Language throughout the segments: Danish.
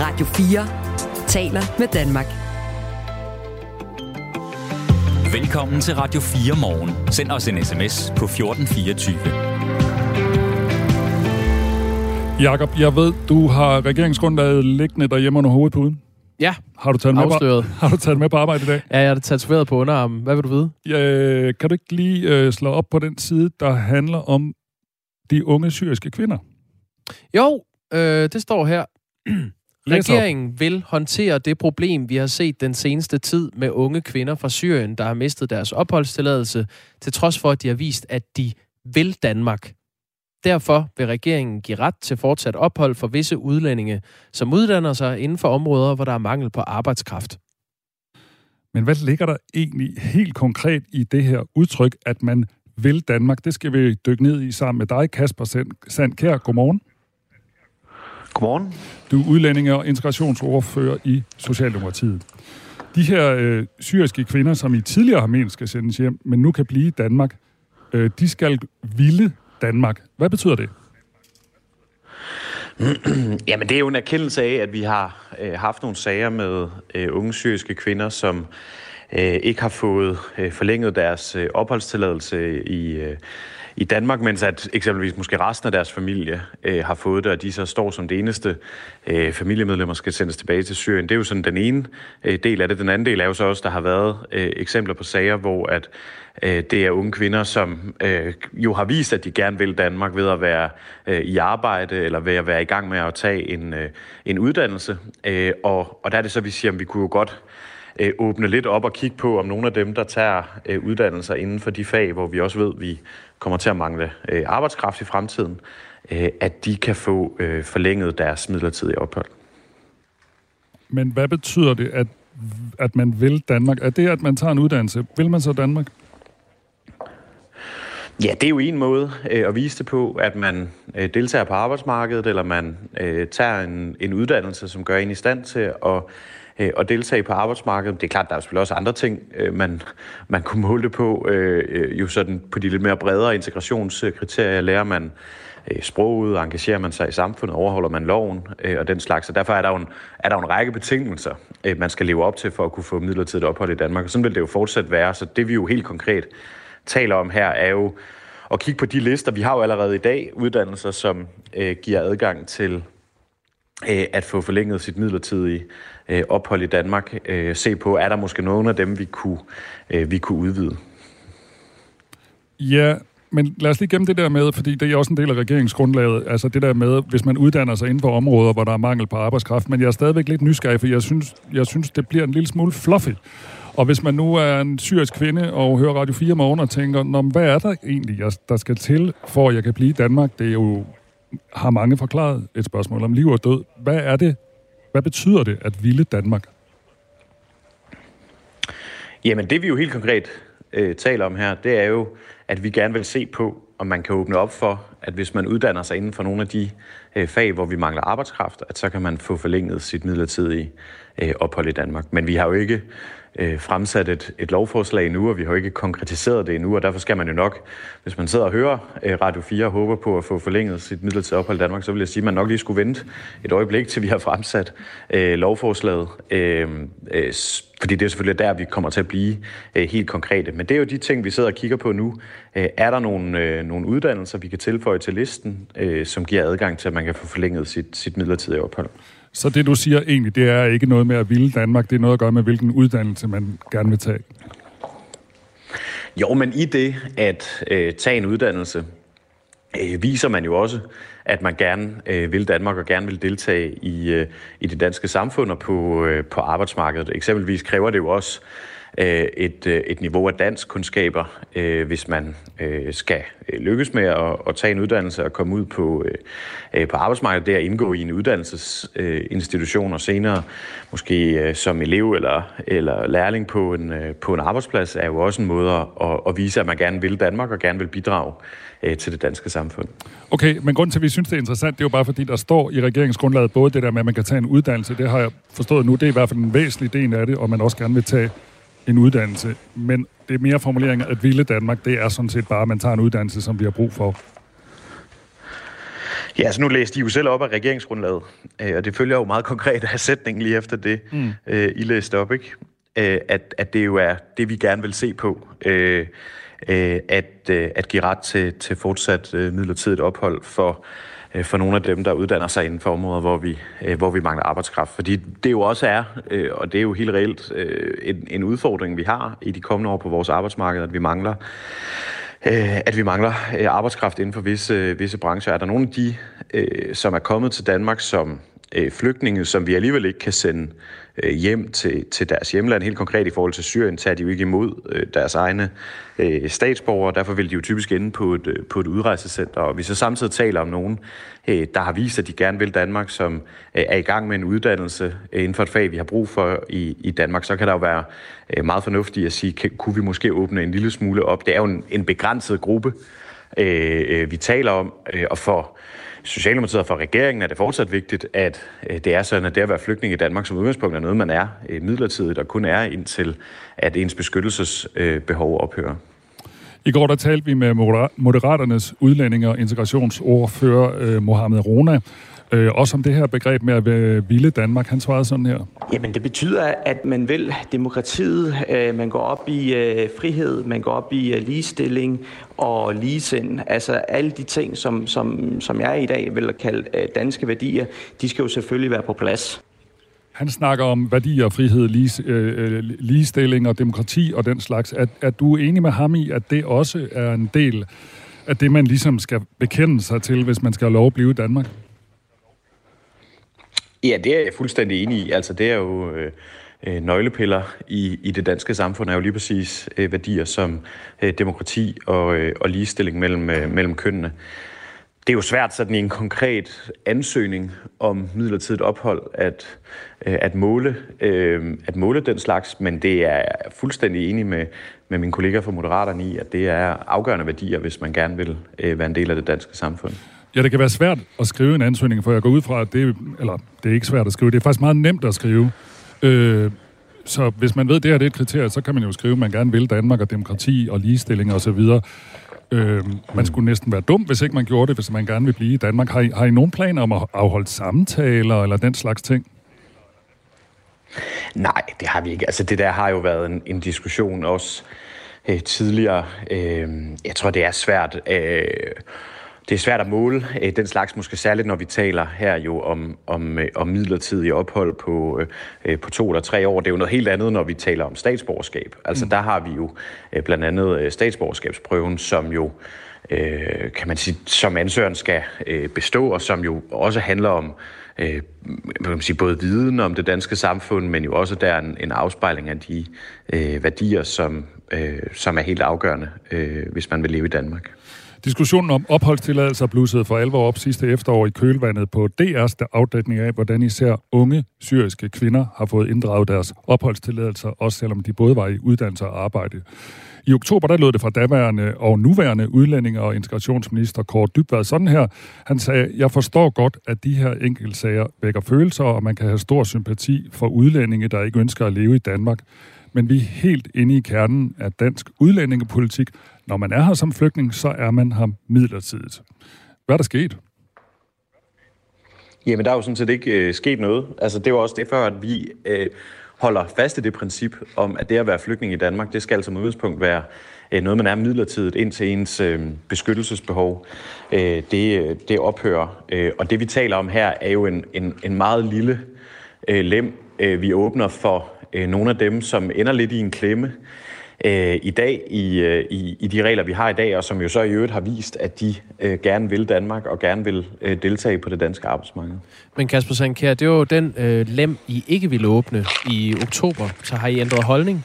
Radio 4 taler med Danmark. Velkommen til Radio 4 morgen. Send os en sms på 1424. Jakob, jeg ved, du har regeringsgrundlaget liggende derhjemme under hovedpuden. Ja, Har du taget med, afsløret. på, har du taget med på arbejde i dag? Ja, jeg er tatoveret på underarmen. Hvad vil du vide? Øh, kan du ikke lige øh, slå op på den side, der handler om de unge syriske kvinder? Jo, øh, det står her. Regeringen vil håndtere det problem, vi har set den seneste tid med unge kvinder fra Syrien, der har mistet deres opholdstilladelse, til trods for, at de har vist, at de vil Danmark. Derfor vil regeringen give ret til fortsat ophold for visse udlændinge, som uddanner sig inden for områder, hvor der er mangel på arbejdskraft. Men hvad ligger der egentlig helt konkret i det her udtryk, at man vil Danmark? Det skal vi dykke ned i sammen med dig, Kasper Sand- Sandkær. Godmorgen. Godmorgen. Du er udlændinge- og integrationsordfører i Socialdemokratiet. De her øh, syriske kvinder, som I tidligere har ment skal sendes hjem, men nu kan blive i Danmark, øh, de skal ville Danmark. Hvad betyder det? Jamen, det er jo en erkendelse af, at vi har øh, haft nogle sager med øh, unge syriske kvinder, som øh, ikke har fået øh, forlænget deres øh, opholdstilladelse i, øh, i Danmark, mens at eksempelvis måske resten af deres familie øh, har fået det, og de så står som det eneste øh, familiemedlemmer skal sendes tilbage til Syrien. Det er jo sådan den ene øh, del af det. Den anden del er jo så også, der har været øh, eksempler på sager, hvor at øh, det er unge kvinder, som øh, jo har vist, at de gerne vil Danmark ved at være øh, i arbejde eller ved at være i gang med at tage en, øh, en uddannelse. Øh, og, og der er det så, vi siger, at vi kunne jo godt øh, åbne lidt op og kigge på, om nogle af dem, der tager øh, uddannelser inden for de fag, hvor vi også ved, vi kommer til at mangle øh, arbejdskraft i fremtiden, øh, at de kan få øh, forlænget deres midlertidige ophold. Men hvad betyder det, at, at man vil Danmark? Er det, at man tager en uddannelse? Vil man så Danmark? Ja, det er jo en måde øh, at vise det på, at man øh, deltager på arbejdsmarkedet, eller man øh, tager en, en uddannelse, som gør en i stand til at, øh, at deltage på arbejdsmarkedet. Det er klart, der er selvfølgelig også andre ting, øh, man, man kunne måle det på. Øh, øh, jo sådan på de lidt mere bredere integrationskriterier lærer man øh, sproget, engagerer man sig i samfundet, overholder man loven øh, og den slags. Så derfor er der jo en, er der jo en række betingelser, øh, man skal leve op til for at kunne få midlertidigt ophold i Danmark. Og sådan vil det jo fortsat være. Så det vi jo helt konkret taler om her, er jo at kigge på de lister. Vi har jo allerede i dag uddannelser, som øh, giver adgang til øh, at få forlænget sit midlertidige øh, ophold i Danmark. Øh, se på, er der måske nogen af dem, vi kunne, øh, vi kunne udvide. Ja, men lad os lige gemme det der med, fordi det er også en del af regeringsgrundlaget, altså det der med, hvis man uddanner sig inden for områder, hvor der er mangel på arbejdskraft, men jeg er stadigvæk lidt nysgerrig, for jeg synes, jeg synes det bliver en lille smule fluffy. Og hvis man nu er en syrisk kvinde og hører Radio 4 morgen og tænker, Nå, hvad er der egentlig, jeg- der skal til, for at jeg kan blive i Danmark? Det er jo, har mange forklaret et spørgsmål om liv og død. Hvad er det, hvad betyder det at ville Danmark? Jamen det vi jo helt konkret øh, taler om her, det er jo, at vi gerne vil se på, om man kan åbne op for, at hvis man uddanner sig inden for nogle af de øh, fag, hvor vi mangler arbejdskraft, at så kan man få forlænget sit midlertidige øh, ophold i Danmark. Men vi har jo ikke øh, fremsat et, et lovforslag endnu, og vi har jo ikke konkretiseret det endnu, og derfor skal man jo nok, hvis man sidder og hører øh, Radio 4 og håber på at få forlænget sit midlertidige ophold i Danmark, så vil jeg sige, at man nok lige skulle vente et øjeblik, til vi har fremsat øh, lovforslaget, øh, øh, fordi det er selvfølgelig der, vi kommer til at blive øh, helt konkrete. Men det er jo de ting, vi sidder og kigger på nu. Øh, er der nogle, øh, nogle uddannelser, vi kan tilføje til listen, øh, som giver adgang til, at man kan få forlænget sit, sit midlertidige ophold? Så det du siger egentlig, det er ikke noget med at ville Danmark, det er noget at gøre med, hvilken uddannelse man gerne vil tage. Jo, men i det at øh, tage en uddannelse, øh, viser man jo også, at man gerne øh, vil Danmark og gerne vil deltage i, øh, i det danske samfund og på, øh, på arbejdsmarkedet. Eksempelvis kræver det jo også øh, Øh, et, øh, et niveau af dansk kundskaber, øh, hvis man øh, skal øh, lykkes med at, at tage en uddannelse og komme ud på, øh, øh på arbejdsmarkedet, der indgå i en uddannelsesinstitution og senere måske øh, som elev eller, eller lærling på en, øh, på en arbejdsplads, er jo også en måde at, at vise, at man gerne vil Danmark og gerne vil bidrage øh, til det danske samfund. Okay, men grunden til, at vi synes, det er interessant, det er jo bare fordi, der står i regeringsgrundlaget både det der med, at man kan tage en uddannelse, det har jeg forstået nu, det er i hvert fald en væsentlig del af det, og man også gerne vil tage en uddannelse. Men det er mere formuleringer, at ville Danmark, det er sådan set bare, at man tager en uddannelse, som vi har brug for. Ja, altså nu læste I jo selv op af regeringsgrundlaget, og det følger jo meget konkret af sætningen lige efter det, mm. I læste op, ikke? At, at det jo er det, vi gerne vil se på, Øh, at, øh, at give ret til, til fortsat øh, midlertidigt ophold for Øh, for nogle af dem, der uddanner sig inden for områder, hvor vi, øh, hvor vi mangler arbejdskraft. Fordi det jo også er, øh, og det er jo helt reelt, en, en udfordring, vi har i de kommende år på vores arbejdsmarked, at vi mangler at vi mangler arbejdskraft inden for visse, visse brancher. Er der nogle af de, som er kommet til Danmark som Øh, flygtninge, som vi alligevel ikke kan sende øh, hjem til, til deres hjemland. Helt konkret i forhold til Syrien tager de jo ikke imod øh, deres egne øh, statsborgere, derfor vil de jo typisk ende på et, øh, på et udrejsecenter. Og vi så samtidig taler om nogen, øh, der har vist, at de gerne vil Danmark, som øh, er i gang med en uddannelse øh, inden for et fag, vi har brug for i, i Danmark, så kan der jo være øh, meget fornuftigt at sige, kan, kunne vi måske åbne en lille smule op. Det er jo en, en begrænset gruppe, øh, øh vi taler om, øh, og for Socialdemokratiet og for regeringen er det fortsat vigtigt, at øh, det er sådan, at det at være flygtning i Danmark som udgangspunkt er noget, man er øh, midlertidigt og kun er indtil, at ens beskyttelsesbehov ophører. I går der talte vi med Moderaternes udlændinge- og integrationsordfører øh, Mohamed Rona, Øh, også om det her begreb med at vilde Danmark. Han svarede sådan her. Jamen det betyder, at man vil demokratiet, øh, man går op i øh, frihed, man går op i øh, ligestilling og ligesind. Altså alle de ting, som, som, som jeg i dag vil kalde øh, danske værdier, de skal jo selvfølgelig være på plads. Han snakker om værdier, frihed, lige, øh, ligestilling og demokrati og den slags. Er, er du enig med ham i, at det også er en del af det, man ligesom skal bekende sig til, hvis man skal have lov at blive i Danmark? Ja, det er jeg fuldstændig enig i. Altså, det er jo øh, øh, nøglepiller i, i det danske samfund, er jo lige præcis øh, værdier som øh, demokrati og, øh, og ligestilling mellem, øh, mellem kønnene. Det er jo svært sådan i en konkret ansøgning om midlertidigt ophold at, øh, at, måle, øh, at måle den slags, men det er jeg fuldstændig enig med, med mine kollegaer fra Moderaterne i, at det er afgørende værdier, hvis man gerne vil øh, være en del af det danske samfund. Ja, det kan være svært at skrive en ansøgning, for jeg går ud fra, at det, eller det er ikke svært at skrive, det er faktisk meget nemt at skrive. Øh, så hvis man ved, at det her det er et kriterie, så kan man jo skrive, at man gerne vil Danmark og demokrati og ligestilling osv. Og øh, man skulle næsten være dum, hvis ikke man gjorde det, hvis man gerne vil blive i Danmark. Har I, har I nogen planer om at afholde samtaler eller den slags ting? Nej, det har vi ikke. Altså det der har jo været en, en diskussion også øh, tidligere. Øh, jeg tror, det er svært... Øh, det er svært at måle øh, den slags, måske særligt når vi taler her jo om, om, øh, om midlertidige ophold på, øh, på to eller tre år. Det er jo noget helt andet, når vi taler om statsborgerskab. Altså mm. der har vi jo øh, blandt andet øh, statsborgerskabsprøven, som jo øh, kan man sige, som ansøgeren skal øh, bestå, og som jo også handler om øh, kan man sige, både viden om det danske samfund, men jo også der en, en afspejling af de øh, værdier, som, øh, som er helt afgørende, øh, hvis man vil leve i Danmark. Diskussionen om opholdstilladelser blussede for alvor op sidste efterår i kølvandet på DR's afdækning af, hvordan især unge syriske kvinder har fået inddraget deres opholdstilladelser, også selvom de både var i uddannelse og arbejde. I oktober der lød det fra daværende og nuværende udlændinge- og integrationsminister Kåre Dybvad sådan her. Han sagde, jeg forstår godt, at de her enkeltsager vækker følelser, og man kan have stor sympati for udlændinge, der ikke ønsker at leve i Danmark. Men vi er helt inde i kernen af dansk udlændingepolitik, når man er her som flygtning, så er man her midlertidigt. Hvad er der sket? Jamen, der er jo sådan set ikke øh, sket noget. Altså, det var også det før, at vi øh, holder fast i det princip om, at det at være flygtning i Danmark, det skal som udgangspunkt være øh, noget, man er midlertidigt indtil ens øh, beskyttelsesbehov. Øh, det, øh, det ophører. Øh, og det, vi taler om her, er jo en, en, en meget lille øh, lem, øh, vi åbner for øh, nogle af dem, som ender lidt i en klemme øh, i dag i, øh, i, i de regler, vi har i dag, og som jo så i øvrigt har vist, at de øh, gerne vil Danmark og gerne vil øh, deltage på det danske arbejdsmarked. Men Kasper Sankær, det var jo den øh, lem, I ikke ville åbne i oktober. Så har I ændret holdning?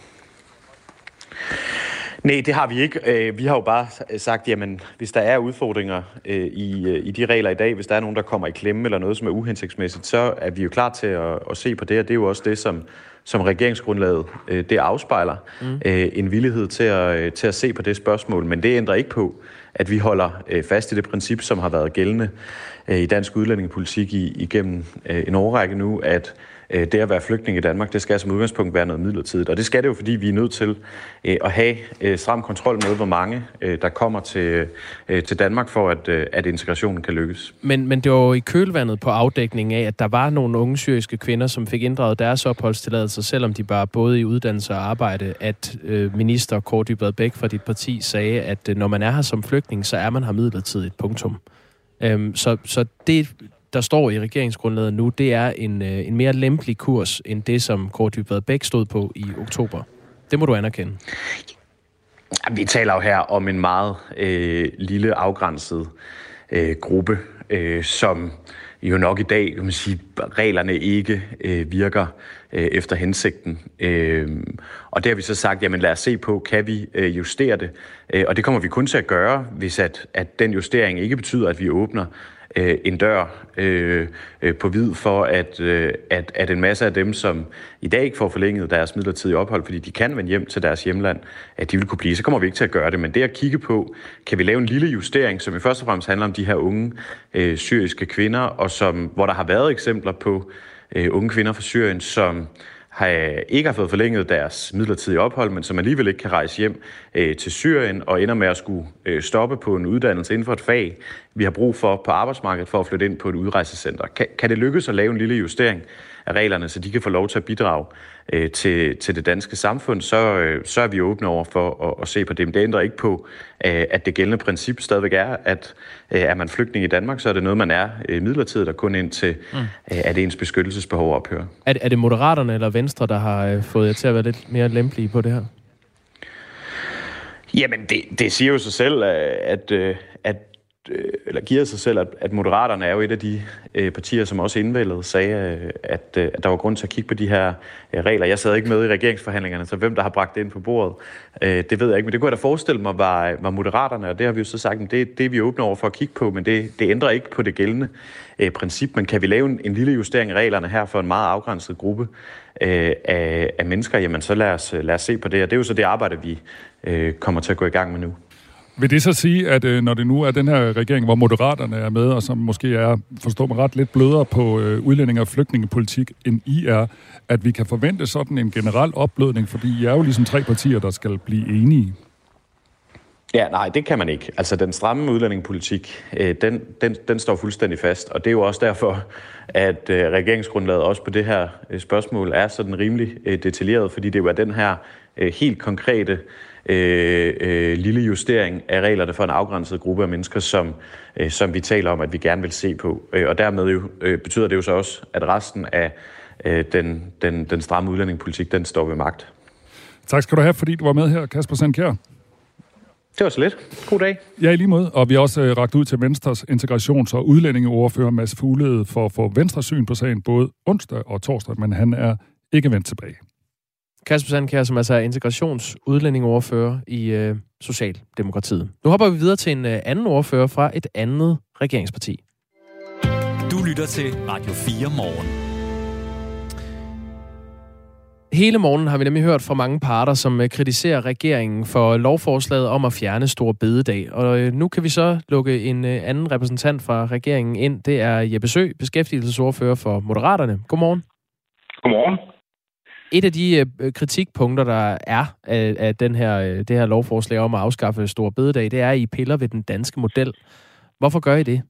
Nej, det har vi ikke. Øh, vi har jo bare sagt, jamen, hvis der er udfordringer øh, i, øh, i de regler i dag, hvis der er nogen, der kommer i klemme eller noget, som er uhensigtsmæssigt, så er vi jo klar til at, at se på det, og det er jo også det, som, som regeringsgrundlaget det afspejler. Mm. En villighed til at, til at se på det spørgsmål, men det ændrer ikke på, at vi holder fast i det princip, som har været gældende i dansk udlændingepolitik igennem en årrække nu, at Øh, det at være flygtning i Danmark, det skal som udgangspunkt være noget midlertidigt. Og det skal det jo, fordi vi er nødt til øh, at have øh, stram kontrol med, hvor mange der kommer til, til Danmark for, at, at integrationen kan lykkes. Men, men det var jo i kølvandet på afdækningen af, at der var nogle unge syriske kvinder, som fik inddraget deres opholdstilladelser, selvom de bare både i uddannelse og arbejde, at øh, minister Kåre Dybvad Bæk fra dit parti sagde, at øh, når man er her som flygtning, så er man her midlertidigt. Punktum. Øhm, så, så det, der står i regeringsgrundlaget nu, det er en, øh, en mere lempelig kurs, end det, som Kåre Dybvad Bæk stod på i oktober. Det må du anerkende. Vi taler jo her om en meget øh, lille afgrænset øh, gruppe, øh, som jo nok i dag, kan man sige, reglerne ikke øh, virker øh, efter hensigten. Øh, og der har vi så sagt, jamen lad os se på, kan vi øh, justere det? Øh, og det kommer vi kun til at gøre, hvis at, at den justering ikke betyder, at vi åbner øh, en dør øh, øh, på vid for, at, øh, at, at en masse af dem, som i dag ikke får forlænget deres midlertidige ophold, fordi de kan vende hjem til deres hjemland, at de vil kunne blive. Så kommer vi ikke til at gøre det, men det at kigge på, kan vi lave en lille justering, som i første og fremmest handler om de her unge øh, syriske kvinder, og som, hvor der har været eksempler på øh, unge kvinder fra Syrien, som har, ikke har fået forlænget deres midlertidige ophold, men som alligevel ikke kan rejse hjem øh, til Syrien og ender med at skulle øh, stoppe på en uddannelse inden for et fag, vi har brug for på arbejdsmarkedet for at flytte ind på et udrejsecenter. Kan, kan det lykkes at lave en lille justering af reglerne, så de kan få lov til at bidrage øh, til, til det danske samfund, så, øh, så er vi åbne over for at, at se på det. Men det ændrer ikke på, øh, at det gældende princip stadigvæk er, at øh, er man flygtning i Danmark, så er det noget, man er øh, midlertidigt og kun indtil, mm. øh, at ens beskyttelsesbehov ophører. Er, er det Moderaterne eller Venstre, der har øh, fået jer til at være lidt mere lempelige på det her? Jamen, det, det siger jo sig selv, at, at Øh, Øh, eller giver sig selv, at, at Moderaterne er jo et af de øh, partier, som også indvældet sagde, øh, at, øh, at der var grund til at kigge på de her øh, regler. Jeg sad ikke med i regeringsforhandlingerne, så hvem der har bragt det ind på bordet, øh, det ved jeg ikke. Men det kunne jeg da forestille mig var, var Moderaterne, og det har vi jo så sagt, at det, det er vi åbne over for at kigge på, men det, det ændrer ikke på det gældende øh, princip. Men kan vi lave en, en lille justering af reglerne her for en meget afgrænset gruppe øh, af, af mennesker, jamen så lad os, lad os se på det. Og det er jo så det arbejde, vi øh, kommer til at gå i gang med nu. Vil det så sige, at øh, når det nu er den her regering, hvor Moderaterne er med, og som måske er, forstår mig ret, lidt blødere på øh, udlænding- og flygtningepolitik end I er, at vi kan forvente sådan en generel opblødning, fordi I er jo ligesom tre partier, der skal blive enige? Ja, nej, det kan man ikke. Altså, den stramme udlændingepolitik, øh, den, den, den står fuldstændig fast, og det er jo også derfor, at øh, regeringsgrundlaget også på det her øh, spørgsmål er sådan rimelig øh, detaljeret, fordi det jo er den her øh, helt konkrete øh, øh, lille justering af reglerne for en afgrænset gruppe af mennesker, som, øh, som vi taler om, at vi gerne vil se på. Øh, og dermed jo, øh, betyder det jo så også, at resten af øh, den, den, den stramme udlændingepolitik, den står ved magt. Tak skal du have, fordi du var med her, Kasper Sandkjær. Det var så lidt. God dag. Ja, i lige måde. Og vi har også øh, ragt ud til Venstres integrations- og udlændingeordfører Mads Fuglede for at få Venstres syn på sagen både onsdag og torsdag, men han er ikke vendt tilbage. Kasper Sandkær, som altså er integrationsudlændingeordfører i øh, Socialdemokratiet. Nu hopper vi videre til en øh, anden ordfører fra et andet regeringsparti. Du lytter til Radio 4 morgen. Hele morgen har vi nemlig hørt fra mange parter, som øh, kritiserer regeringen for lovforslaget om at fjerne Stor Bededag. Og øh, nu kan vi så lukke en øh, anden repræsentant fra regeringen ind. Det er Jeppe Sø, beskæftigelsesordfører for Moderaterne. Godmorgen. Godmorgen. Et af de øh, øh, kritikpunkter, der er af, af den her, øh, det her lovforslag om at afskaffe Stor Bededag, det er, at I piller ved den danske model. Hvorfor gør I det?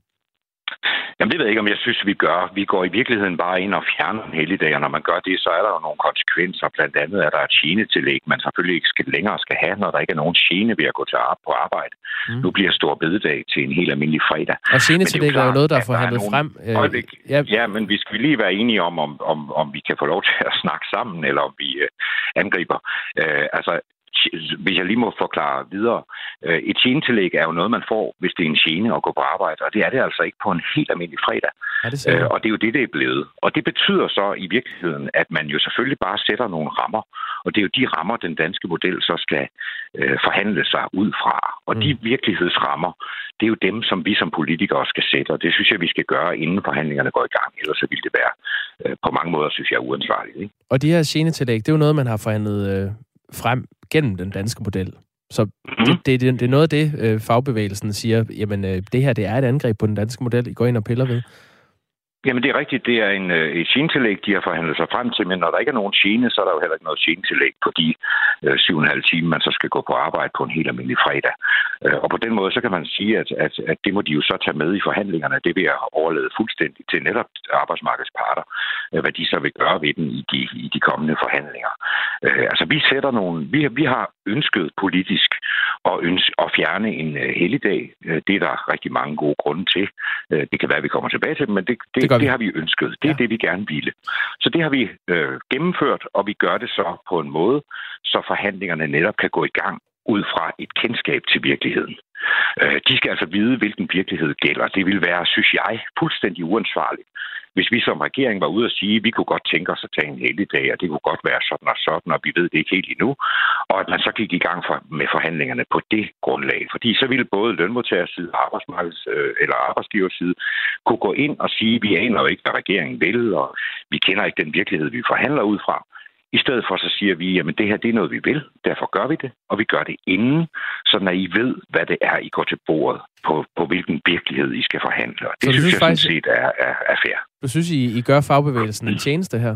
Jamen det ved jeg ikke, om jeg synes, vi gør. Vi går i virkeligheden bare ind og fjerner en helligdag, og når man gør det, så er der jo nogle konsekvenser. Blandt andet er der et genetillæg, man selvfølgelig ikke skal længere skal have, når der ikke er nogen gene ved at gå til på arbejde. Mm. Nu bliver stor bededag til en helt almindelig fredag. Og genetillæg er, er jo noget, der er forhandlet frem. Øh, ja. ja, men vi skal lige være enige om, om, om, om vi kan få lov til at snakke sammen, eller om vi øh, angriber. Øh, altså, hvis jeg lige må forklare videre, øh, et genetillæg er jo noget, man får, hvis det er en gene at gå på arbejde, og det er det altså ikke på en helt almindelig fredag. Ja, det øh, og det er jo det, det er blevet. Og det betyder så i virkeligheden, at man jo selvfølgelig bare sætter nogle rammer, og det er jo de rammer, den danske model så skal øh, forhandle sig ud fra. Og mm. de virkelighedsrammer, det er jo dem, som vi som politikere skal sætte, og det synes jeg, vi skal gøre, inden forhandlingerne går i gang. Ellers så vil det være øh, på mange måder, synes jeg, uansvarligt. Ikke? Og de her genetillæg, det er jo noget, man har forhandlet øh, frem gennem den danske model. Så mm-hmm. det, det, det, det er noget af det, øh, fagbevægelsen siger, jamen øh, det her det er et angreb på den danske model, I går ind og piller ved. Jamen, det er rigtigt. Det er en, øh, et genetillæg, de har forhandlet sig frem til, men når der ikke er nogen gene, så er der jo heller ikke noget genetillæg på de øh, 7,5 timer, man så skal gå på arbejde på en helt almindelig fredag. Øh, og på den måde, så kan man sige, at, at, at det må de jo så tage med i forhandlingerne. Det vil jeg overlade fuldstændig til netop arbejdsmarkedets parter, øh, hvad de så vil gøre ved den i de, i de kommende forhandlinger. Øh, altså, vi sætter nogle... Vi, vi har ønsket politisk at, ønske, at fjerne en øh, helligdag. Øh, det er der rigtig mange gode grunde til. Det kan være, at vi kommer tilbage til dem, men det, det, det, det har vi ønsket. Det er ja. det, vi gerne ville. Så det har vi uh, gennemført, og vi gør det så på en måde, så forhandlingerne netop kan gå i gang ud fra et kendskab til virkeligheden. De skal altså vide, hvilken virkelighed gælder. Det vil være, synes jeg, fuldstændig uansvarligt, hvis vi som regering var ude og sige, at vi kunne godt tænke os at tage en heldig dag, og det kunne godt være sådan og sådan, og vi ved det ikke helt endnu, og at man så gik i gang for, med forhandlingerne på det grundlag. Fordi så ville både lønmodtagerside side, arbejdsmarkeds øh, eller arbejdsgiverside kunne gå ind og sige, at vi aner jo ikke, hvad regeringen vil, og vi kender ikke den virkelighed, vi forhandler ud fra. I stedet for så siger vi, at det her det er noget, vi vil, derfor gør vi det, og vi gør det inden, så når I ved, hvad det er, I går til bordet, på, på hvilken virkelighed I skal forhandle. Og det så synes jeg faktisk, sådan set er, er, er fair. Du synes, I, I gør fagbevægelsen en tjeneste her?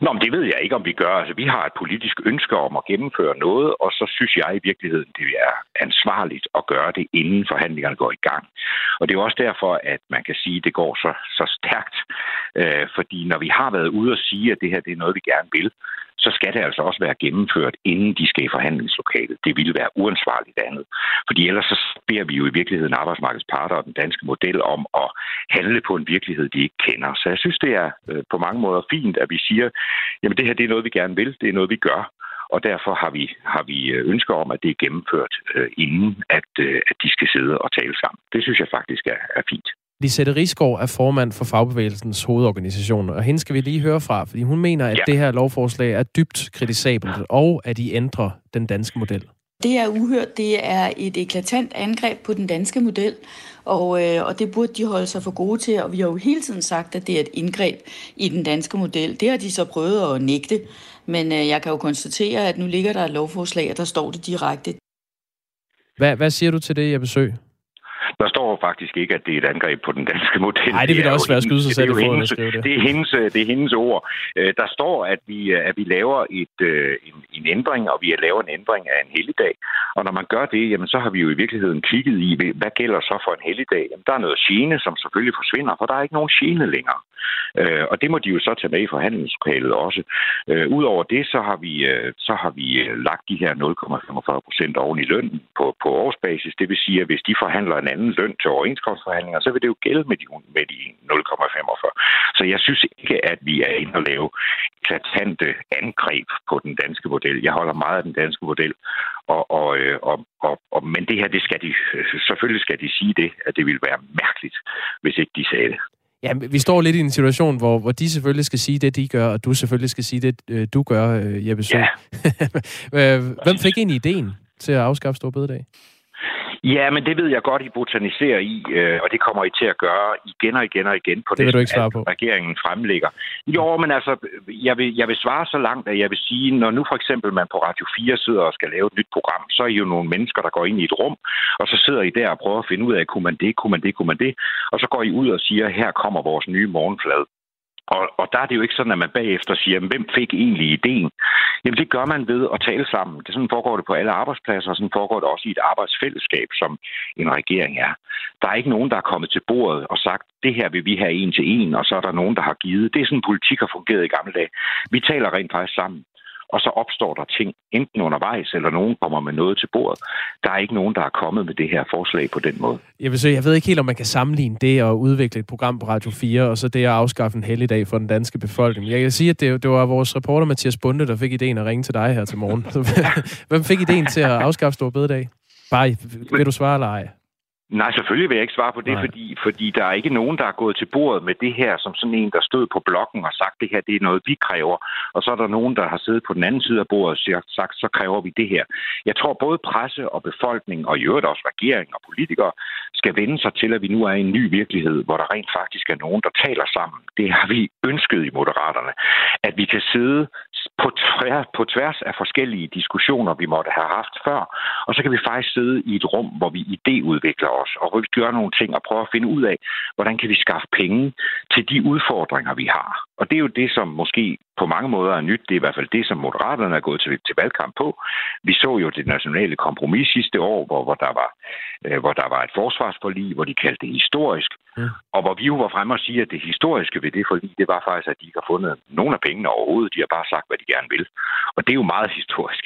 Nå, men det ved jeg ikke, om vi gør. Altså, vi har et politisk ønske om at gennemføre noget, og så synes jeg i virkeligheden, det er ansvarligt at gøre det, inden forhandlingerne går i gang. Og det er også derfor, at man kan sige, at det går så, så stærkt. Øh, fordi når vi har været ude og sige, at det her det er noget, vi gerne vil, så skal det altså også være gennemført, inden de skal i forhandlingslokalet. Det ville være uansvarligt andet. Fordi ellers så beder vi jo i virkeligheden arbejdsmarkedets parter og den danske model om at handle på en virkelighed, de ikke kender. Så jeg synes, det er øh, på mange måder fint, at vi siger, jamen det her det er noget, vi gerne vil, det er noget, vi gør. Og derfor har vi, har vi øh, ønsker om, at det er gennemført, øh, inden at, øh, at de skal sidde og tale sammen. Det synes jeg faktisk er, er fint. Lisette Risgaard er formand for Fagbevægelsens hovedorganisation, og hende skal vi lige høre fra, fordi hun mener, at ja. det her lovforslag er dybt kritisabelt, og at de ændrer den danske model. Det er uhørt. Det er et eklatant angreb på den danske model, og, øh, og det burde de holde sig for gode til, og vi har jo hele tiden sagt, at det er et indgreb i den danske model. Det har de så prøvet at nægte, men øh, jeg kan jo konstatere, at nu ligger der et lovforslag, og der står det direkte. Hvad, hvad siger du til det, jeg besøg? Der står faktisk ikke, at det er et angreb på den danske model. Nej, det vil da også være skyde sig selv det, hendes, det. Det er, hendes, det er hendes ord. Øh, der står, at vi, at vi laver et, øh, en, en ændring, og vi laver en ændring af en helligdag. Og når man gør det, jamen, så har vi jo i virkeligheden kigget i, hvad gælder så for en helligdag? Jamen, der er noget gene, som selvfølgelig forsvinder, for der er ikke nogen gene længere. Øh, og det må de jo så tage med i forhandlingslokalet også. Øh, Udover det, så har vi, øh, så har vi øh, lagt de her 0,45 procent oven i lønnen på, på årsbasis. Det vil sige, at hvis de forhandler en anden løn til overenskomstforhandlinger, så vil det jo gælde med de, med de 0,45. Så jeg synes ikke, at vi er inde og lave eklatante angreb på den danske model. Jeg holder meget af den danske model, og, og, øh, og, og, og, men det her, det skal de, selvfølgelig skal de sige det, at det ville være mærkeligt, hvis ikke de sagde det. Ja, vi står lidt i en situation, hvor, hvor de selvfølgelig skal sige det, de gør, og du selvfølgelig skal sige det, øh, du gør, øh, Jeppe Sø. Ja. Hvem fik egentlig ideen til at afskaffe Stor Bededag? Ja, men det ved jeg godt, I botaniserer i, øh, og det kommer I til at gøre igen og igen og igen på det, det du ikke svare på. regeringen fremlægger. Jo, men altså, jeg vil, jeg vil svare så langt, at jeg vil sige, når nu for eksempel man på Radio 4 sidder og skal lave et nyt program, så er I jo nogle mennesker, der går ind i et rum, og så sidder I der og prøver at finde ud af, kunne man det, kunne man det, kunne man det, og så går I ud og siger, her kommer vores nye morgenflade. Og, og der er det jo ikke sådan, at man bagefter siger, hvem fik egentlig ideen? Jamen det gør man ved at tale sammen. Det sådan foregår det på alle arbejdspladser, og sådan foregår det også i et arbejdsfællesskab, som en regering er. Der er ikke nogen, der er kommet til bordet og sagt, det her vil vi have en til en, og så er der nogen, der har givet. Det er sådan, politik har fungeret i gamle dage. Vi taler rent faktisk sammen og så opstår der ting enten undervejs, eller nogen kommer med noget til bordet. Der er ikke nogen, der er kommet med det her forslag på den måde. Jeg, vil sige, jeg ved ikke helt, om man kan sammenligne det at udvikle et program på Radio 4, og så det at afskaffe en helligdag for den danske befolkning. Jeg kan sige, at det, det var vores reporter Mathias Bunde, der fik ideen at ringe til dig her til morgen. Hvem fik ideen til at afskaffe Stor Bededag? Bare, vil du svare eller ej? Nej, selvfølgelig vil jeg ikke svare på det, fordi, fordi der er ikke nogen, der er gået til bordet med det her, som sådan en, der stod på blokken og sagt, det her det er noget, vi kræver. Og så er der nogen, der har siddet på den anden side af bordet og sagt, så kræver vi det her. Jeg tror, både presse og befolkning, og i øvrigt også regering og politikere, skal vende sig til, at vi nu er i en ny virkelighed, hvor der rent faktisk er nogen, der taler sammen. Det har vi ønsket i Moderaterne. At vi kan sidde på tværs, på tværs af forskellige diskussioner, vi måtte have haft før. Og så kan vi faktisk sidde i et rum, hvor vi idéudvikler os, og hvor vi gør nogle ting og prøver at finde ud af, hvordan kan vi skaffe penge til de udfordringer, vi har. Og det er jo det, som måske på mange måder er nyt. Det er i hvert fald det, som Moderaterne er gået til, til valgkamp på. Vi så jo det nationale kompromis sidste år, hvor, hvor, der var, øh, hvor der var et forsvarsforlig, hvor de kaldte det historisk. Mm. Og hvor vi jo var fremme og sige, at det historiske ved det forlig, det var faktisk, at de ikke har fundet nogen af pengene overhovedet. De har bare sagt, hvad de gerne vil. Og det er jo meget historisk.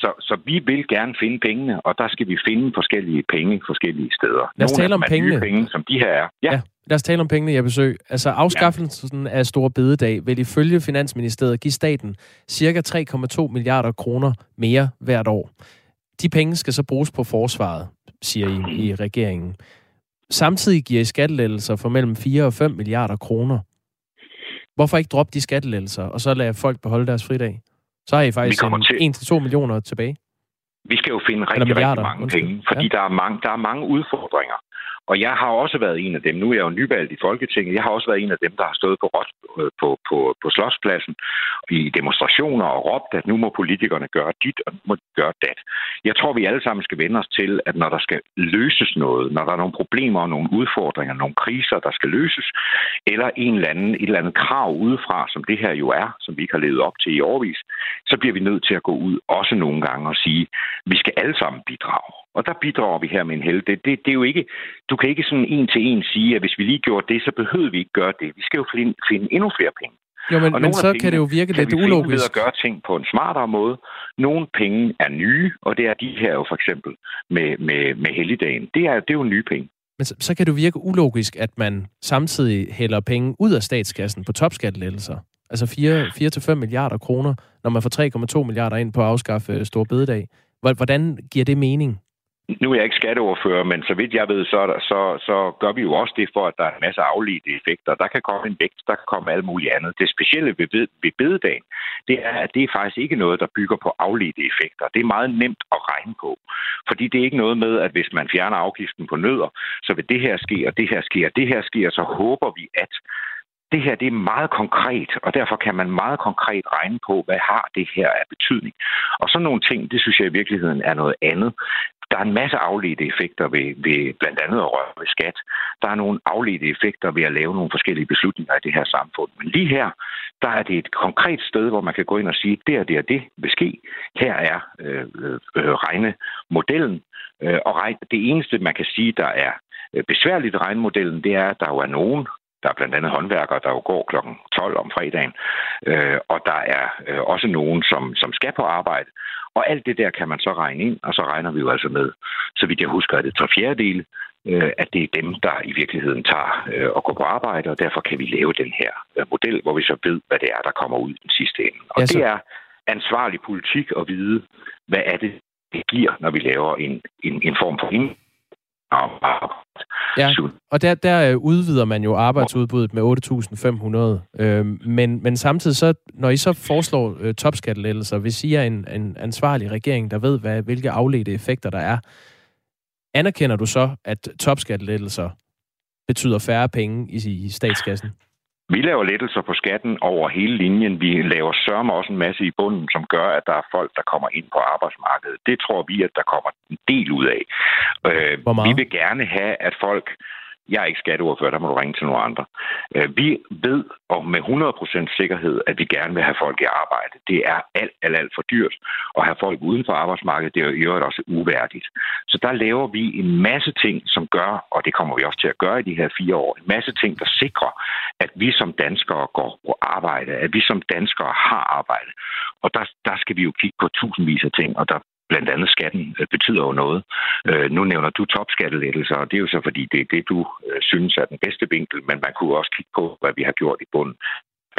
Så, så vi vil gerne finde pengene, og der skal vi finde forskellige penge forskellige steder. Lad os tale om pengene. penge, som de her er. Ja. ja. Lad os tale om pengene, jeg besøg. Altså afskaffelsen ja. af Store Bededag vil ifølge Finansministeriet give staten cirka 3,2 milliarder kroner mere hvert år. De penge skal så bruges på forsvaret, siger I i regeringen. Samtidig giver I skattelettelser for mellem 4 og 5 milliarder kroner. Hvorfor ikke droppe de skattelettelser, og så lade folk beholde deres fridag? Så har I faktisk en, til... 1-2 millioner tilbage. Vi skal jo finde rigtig, rigtig mange penge, fordi ja. der, er mange, der er mange udfordringer. Og jeg har også været en af dem. Nu er jeg jo nyvalgt i Folketinget. Jeg har også været en af dem, der har stået på, Rot, øh, på, på, på Slotspladsen i demonstrationer og råbt, at nu må politikerne gøre dit, og nu må de gøre dat. Jeg tror, vi alle sammen skal vende os til, at når der skal løses noget, når der er nogle problemer og nogle udfordringer, nogle kriser, der skal løses, eller en eller anden, et eller andet krav udefra, som det her jo er, som vi ikke har levet op til i årvis, så bliver vi nødt til at gå ud også nogle gange og sige, vi skal alle sammen bidrage. Og der bidrager vi her med en held. Det, det, det er jo ikke, du kan ikke sådan en til en sige, at hvis vi lige gjorde det, så behøvede vi ikke gøre det. Vi skal jo finde, finde endnu flere penge. Jo, men, men så kan det jo virke lidt ulogisk. ved at gøre ting på en smartere måde. Nogle penge er nye, og det er de her jo for eksempel med, med, med helligdagen. Det er, det er jo nye penge. Men så, så kan det virke ulogisk, at man samtidig hælder penge ud af statskassen på topskattelettelser. Altså 4-5 milliarder kroner, når man får 3,2 milliarder ind på at afskaffe Stor Bededag. Hvordan giver det mening? Nu er jeg ikke skatteordfører, men så vidt jeg ved, så, så, så gør vi jo også det for, at der er en masse afledte effekter. Der kan komme en vækst, der kan komme alt muligt andet. Det specielle ved, ved bededagen, det er, at det er faktisk ikke noget, der bygger på afledte effekter. Det er meget nemt at regne på. Fordi det er ikke noget med, at hvis man fjerner afgiften på nødder, så vil det her ske, og det her sker, og det her sker, så håber vi, at det her det er meget konkret, og derfor kan man meget konkret regne på, hvad har det her af betydning. Og sådan nogle ting, det synes jeg i virkeligheden er noget andet. Der er en masse afledte effekter ved, ved blandt andet at røre ved skat. Der er nogle afledte effekter ved at lave nogle forskellige beslutninger i det her samfund. Men lige her, der er det et konkret sted, hvor man kan gå ind og sige, det og det og det vil ske. Her er øh, øh, øh regnemodellen. Øh, og regne, det eneste, man kan sige, der er øh, besværligt i regnemodellen, det er, at der jo er nogen, der er blandt andet håndværkere, der jo går kl. 12 om fredagen, øh, og der er øh, også nogen, som, som skal på arbejde. Og alt det der kan man så regne ind, og så regner vi jo altså med, så vidt jeg husker, at det er tre fjerdedele, øh, at det er dem, der i virkeligheden tager øh, og går på arbejde, og derfor kan vi lave den her øh, model, hvor vi så ved, hvad det er, der kommer ud i den sidste ende. Og ja, så... det er ansvarlig politik at vide, hvad er det, det giver, når vi laver en, en, en form for Ja, og der, der øh, udvider man jo arbejdsudbuddet med 8.500. Øh, men, men samtidig så, når I så foreslår øh, topskattelettelser, hvis I er en, en ansvarlig regering, der ved, hvad, hvilke afledte effekter der er, anerkender du så, at topskattelettelser betyder færre penge i, i statskassen? Vi laver lettelser på skatten over hele linjen. Vi laver sørme også en masse i bunden, som gør, at der er folk, der kommer ind på arbejdsmarkedet. Det tror vi, at der kommer en del ud af. Øh, vi vil gerne have, at folk jeg er ikke skatteordfører, der må du ringe til nogle andre. Øh, vi ved og med 100% sikkerhed, at vi gerne vil have folk i arbejde. Det er alt, alt, alt for dyrt at have folk uden for arbejdsmarkedet. Det er jo også uværdigt. Så der laver vi en masse ting, som gør, og det kommer vi også til at gøre i de her fire år, en masse ting, der sikrer, at vi som danskere går på arbejde, at vi som danskere har arbejde. Og der, der skal vi jo kigge på tusindvis af ting, og der blandt andet skatten øh, betyder jo noget. Øh, nu nævner du topskattelettelser, og det er jo så fordi, det er det, du øh, synes er den bedste vinkel, men man kunne også kigge på, hvad vi har gjort i bunden.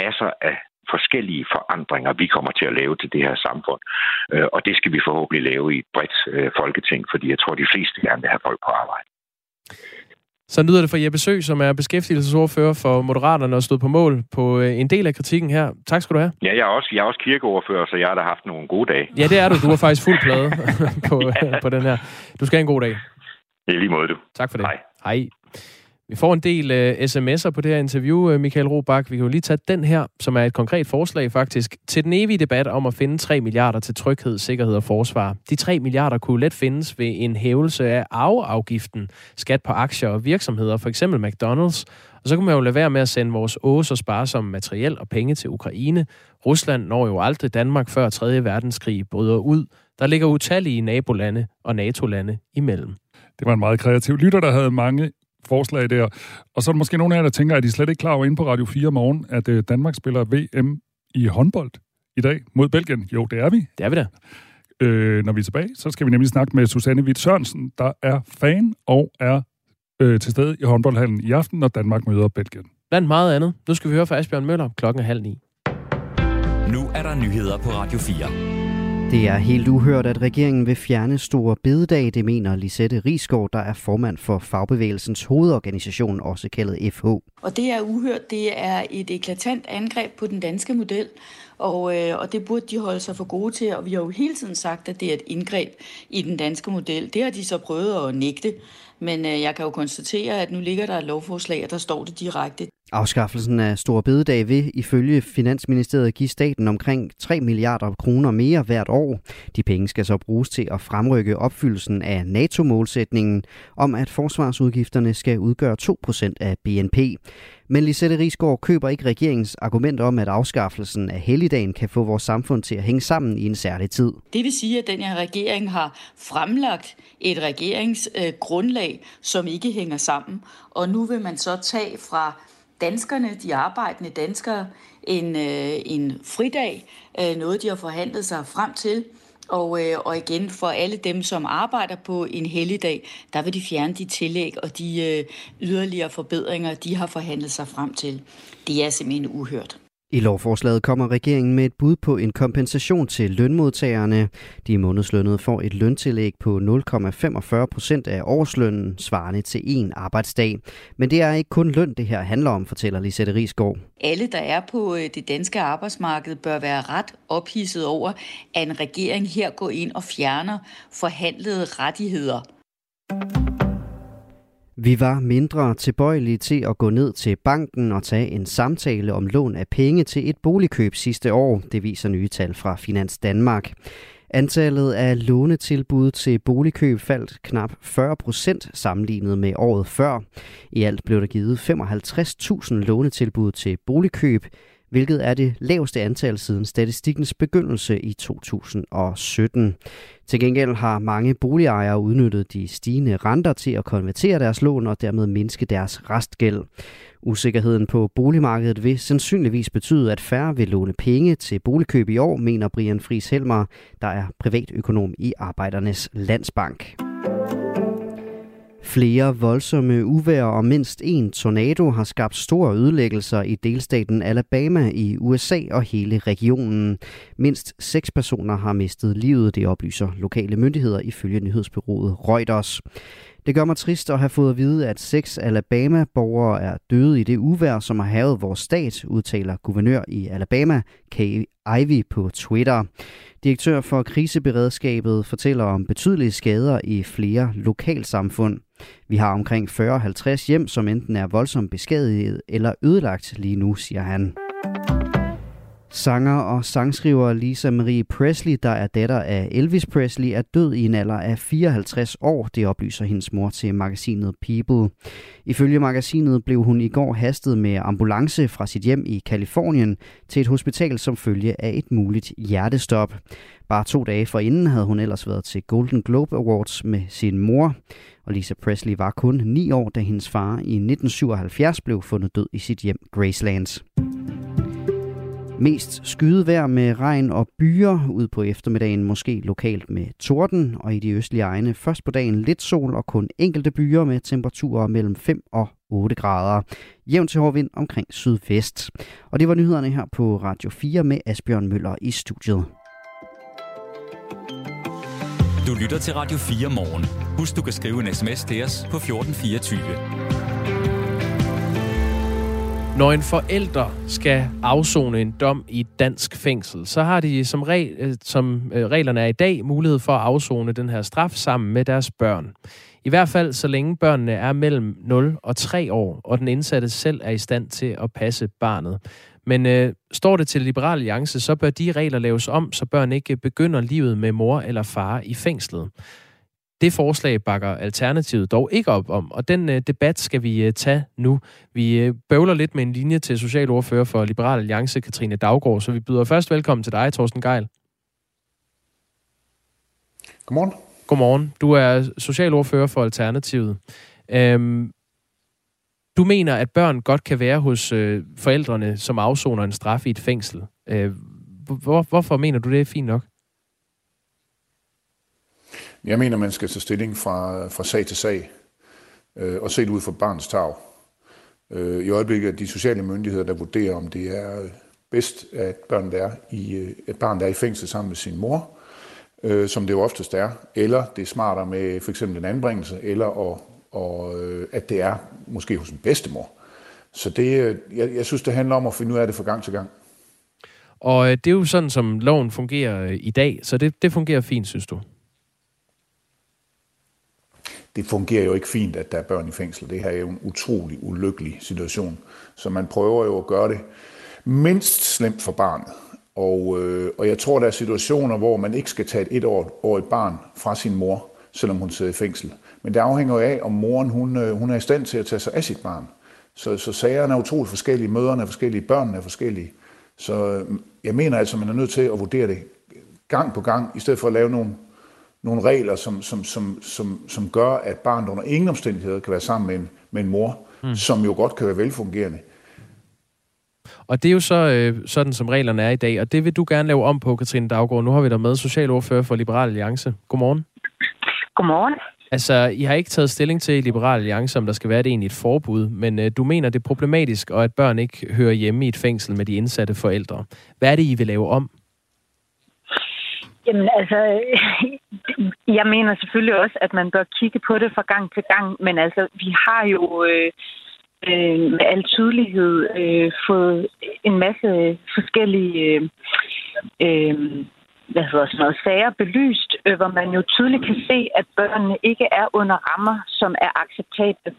Masser af forskellige forandringer, vi kommer til at lave til det her samfund. Og det skal vi forhåbentlig lave i et bredt folketing, fordi jeg tror, de fleste gerne vil have folk på arbejde. Så lyder det fra Jeppe Sø, som er beskæftigelsesordfører for Moderaterne og stod på mål på øh, en del af kritikken her. Tak skal du have. Ja, jeg er også, jeg er også kirkeordfører, så jeg har da haft nogle gode dage. Ja, det er du. Du har faktisk fuld plade på, ja. på den her. Du skal have en god dag. I lige måde, du. Tak for det. Hej. Hej. Vi får en del uh, sms'er på det her interview, uh, Michael Robach. Vi kan jo lige tage den her, som er et konkret forslag faktisk, til den evige debat om at finde 3 milliarder til tryghed, sikkerhed og forsvar. De 3 milliarder kunne let findes ved en hævelse af arveafgiften, skat på aktier og virksomheder, for eksempel McDonald's. Og så kunne man jo lade være med at sende vores åge så sparsomme materiel og penge til Ukraine. Rusland når jo aldrig Danmark før 3. verdenskrig bryder ud. Der ligger utallige nabolande og NATO-lande imellem. Det var en meget kreativ lytter, der havde mange forslag der. Og så er der måske nogle af jer, der tænker, at de slet ikke klar over inde på Radio 4 morgen, at øh, Danmark spiller VM i håndbold i dag mod Belgien. Jo, det er vi. Det er vi da. Øh, når vi er tilbage, så skal vi nemlig snakke med Susanne Witt Sørensen, der er fan og er øh, til stede i håndboldhallen i aften, når Danmark møder Belgien. Blandt meget andet. Nu skal vi høre fra Asbjørn Møller klokken er halv ni. Nu er der nyheder på Radio 4. Det er helt uhørt, at regeringen vil fjerne Store Bededag, det mener Lisette Risgaard, der er formand for fagbevægelsens hovedorganisation, også kaldet FH. Og det er uhørt. Det er et eklatant angreb på den danske model, og, øh, og det burde de holde sig for gode til. Og vi har jo hele tiden sagt, at det er et indgreb i den danske model. Det har de så prøvet at nægte. Men øh, jeg kan jo konstatere, at nu ligger der et lovforslag, og der står det direkte. Afskaffelsen af Store Bededag vil ifølge Finansministeriet give staten omkring 3 milliarder kroner mere hvert år. De penge skal så bruges til at fremrykke opfyldelsen af NATO-målsætningen om, at forsvarsudgifterne skal udgøre 2% af BNP. Men Lisette Risgaard køber ikke regeringens argument om, at afskaffelsen af helligdagen kan få vores samfund til at hænge sammen i en særlig tid. Det vil sige, at den her regering har fremlagt et regeringsgrundlag, som ikke hænger sammen. Og nu vil man så tage fra danskerne, de arbejdende danskere, en, øh, en fridag, øh, noget de har forhandlet sig frem til. Og, øh, og igen, for alle dem, som arbejder på en helligdag, der vil de fjerne de tillæg og de øh, yderligere forbedringer, de har forhandlet sig frem til. Det er simpelthen uhørt. I lovforslaget kommer regeringen med et bud på en kompensation til lønmodtagerne. De månedslønnede får et løntillæg på 0,45 procent af årslønnen, svarende til en arbejdsdag. Men det er ikke kun løn, det her handler om, fortæller Lisette Risgaard. Alle, der er på øh, det danske arbejdsmarked, bør være ret ophidset over, at en regering her går ind og fjerner forhandlede rettigheder. Vi var mindre tilbøjelige til at gå ned til banken og tage en samtale om lån af penge til et boligkøb sidste år, det viser nye tal fra Finans Danmark. Antallet af lånetilbud til boligkøb faldt knap 40 procent sammenlignet med året før. I alt blev der givet 55.000 lånetilbud til boligkøb, hvilket er det laveste antal siden statistikkens begyndelse i 2017. Til gengæld har mange boligejere udnyttet de stigende renter til at konvertere deres lån og dermed mindske deres restgæld. Usikkerheden på boligmarkedet vil sandsynligvis betyde, at færre vil låne penge til boligkøb i år, mener Brian Friis Helmer, der er privatøkonom i Arbejdernes Landsbank. Flere voldsomme uvejr og mindst en tornado har skabt store ødelæggelser i delstaten Alabama i USA og hele regionen. Mindst seks personer har mistet livet, det oplyser lokale myndigheder ifølge nyhedsbyrået Reuters. Det gør mig trist at have fået at vide, at seks Alabama-borgere er døde i det uvær, som har havet vores stat, udtaler guvernør i Alabama, Kay Ivy på Twitter. Direktør for kriseberedskabet fortæller om betydelige skader i flere lokalsamfund. Vi har omkring 40-50 hjem, som enten er voldsomt beskadiget eller ødelagt lige nu, siger han. Sanger og sangskriver Lisa Marie Presley, der er datter af Elvis Presley, er død i en alder af 54 år, det oplyser hendes mor til magasinet People. Ifølge magasinet blev hun i går hastet med ambulance fra sit hjem i Kalifornien til et hospital som følge af et muligt hjertestop. Bare to dage forinden havde hun ellers været til Golden Globe Awards med sin mor. Og Lisa Presley var kun 9 år, da hendes far i 1977 blev fundet død i sit hjem Gracelands. Mest skydevejr med regn og byer ud på eftermiddagen, måske lokalt med torden, og i de østlige egne først på dagen lidt sol og kun enkelte byer med temperaturer mellem 5 og 8 grader. Jævn til hård vind omkring sydvest. Og det var nyhederne her på Radio 4 med Asbjørn Møller i studiet. Du lytter til Radio 4 morgen. Husk, du kan skrive en sms til os på 1424. Når en forælder skal afzone en dom i dansk fængsel, så har de som, regel, øh, som øh, reglerne er i dag mulighed for at afzone den her straf sammen med deres børn. I hvert fald så længe børnene er mellem 0 og 3 år, og den indsatte selv er i stand til at passe barnet. Men øh, står det til Liberal Alliance, så bør de regler laves om, så børn ikke begynder livet med mor eller far i fængslet. Det forslag bakker Alternativet dog ikke op om, og den øh, debat skal vi øh, tage nu. Vi øh, bøvler lidt med en linje til socialordfører for Liberal Alliance, Katrine Daggaard, så vi byder først velkommen til dig, Thorsten Geil. Godmorgen. Godmorgen. Du er socialordfører for Alternativet. Øhm, du mener, at børn godt kan være hos øh, forældrene, som afsoner en straf i et fængsel. Øh, hvor, hvorfor mener du, det er fint nok? Jeg mener, man skal tage stilling fra, fra sag til sag, øh, og se det ud fra barnets tag. Øh, I øjeblikket er de sociale myndigheder, der vurderer, om det er bedst, at børn er i, øh, at et barn, der er i fængsel sammen med sin mor, øh, som det jo oftest er, eller det er smartere med for eksempel en anbringelse, eller at, og, øh, at det er måske hos en bedstemor. Så det, øh, jeg, jeg synes, det handler om at finde ud af det fra gang til gang. Og øh, det er jo sådan, som loven fungerer øh, i dag, så det, det fungerer fint, synes du? det fungerer jo ikke fint, at der er børn i fængsel. Det her er jo en utrolig ulykkelig situation. Så man prøver jo at gøre det mindst slemt for barnet. Og, øh, og jeg tror, der er situationer, hvor man ikke skal tage et etårigt barn fra sin mor, selvom hun sidder i fængsel. Men det afhænger af, om moren hun, øh, hun er i stand til at tage sig af sit barn. Så, så sagerne er utroligt forskellige, møderne er forskellige, børnene er forskellige. Så øh, jeg mener altså, man er nødt til at vurdere det gang på gang, i stedet for at lave nogle nogle regler, som, som, som, som, som gør, at barnet under ingen omstændigheder kan være sammen med en, med en mor, mm. som jo godt kan være velfungerende. Og det er jo så øh, sådan, som reglerne er i dag, og det vil du gerne lave om på, Katrine Daggaard. Nu har vi dig med, socialordfører for Liberal Alliance. Godmorgen. Godmorgen. Altså, I har ikke taget stilling til i Liberal Alliance, om der skal være et egentligt forbud, men øh, du mener, det er problematisk, og at børn ikke hører hjemme i et fængsel med de indsatte forældre. Hvad er det, I vil lave om? Jamen altså, jeg mener selvfølgelig også, at man bør kigge på det fra gang til gang, men altså, vi har jo øh, øh, med al tydelighed øh, fået en masse forskellige øh, øh, hvad hedder sådan noget, sager belyst, øh, hvor man jo tydeligt kan se, at børnene ikke er under rammer, som er acceptable.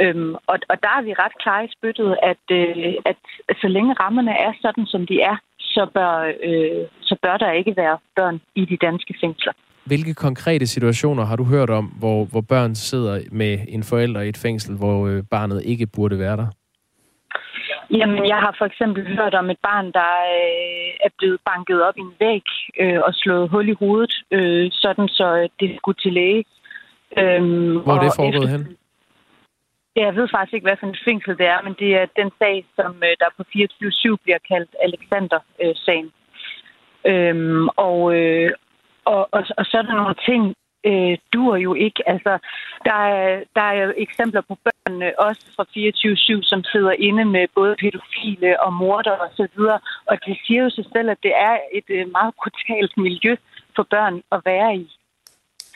Øhm, og, og der er vi ret klare i spyttet, at, øh, at så længe rammerne er sådan, som de er, så bør, øh, så bør der ikke være børn i de danske fængsler. Hvilke konkrete situationer har du hørt om, hvor, hvor børn sidder med en forælder i et fængsel, hvor øh, barnet ikke burde være der? Jamen, jeg har for eksempel hørt om et barn, der øh, er blevet banket op i en væg øh, og slået hul i hovedet, øh, sådan så det skulle til læge. Øhm, Hvor er det foregået hen? Jeg ved faktisk ikke, hvad for et fængsel det er, men det er den sag, som øh, der på 24-7 bliver kaldt Alexander-sagen. Øhm, og, øh, og, og, og så der nogle ting, øh, duer jo ikke. Altså, der er, der er eksempler på børn, også fra 24-7, som sidder inde med både pædofile og morder og så videre. Og det siger jo sig selv, at det er et øh, meget brutalt miljø for børn at være i.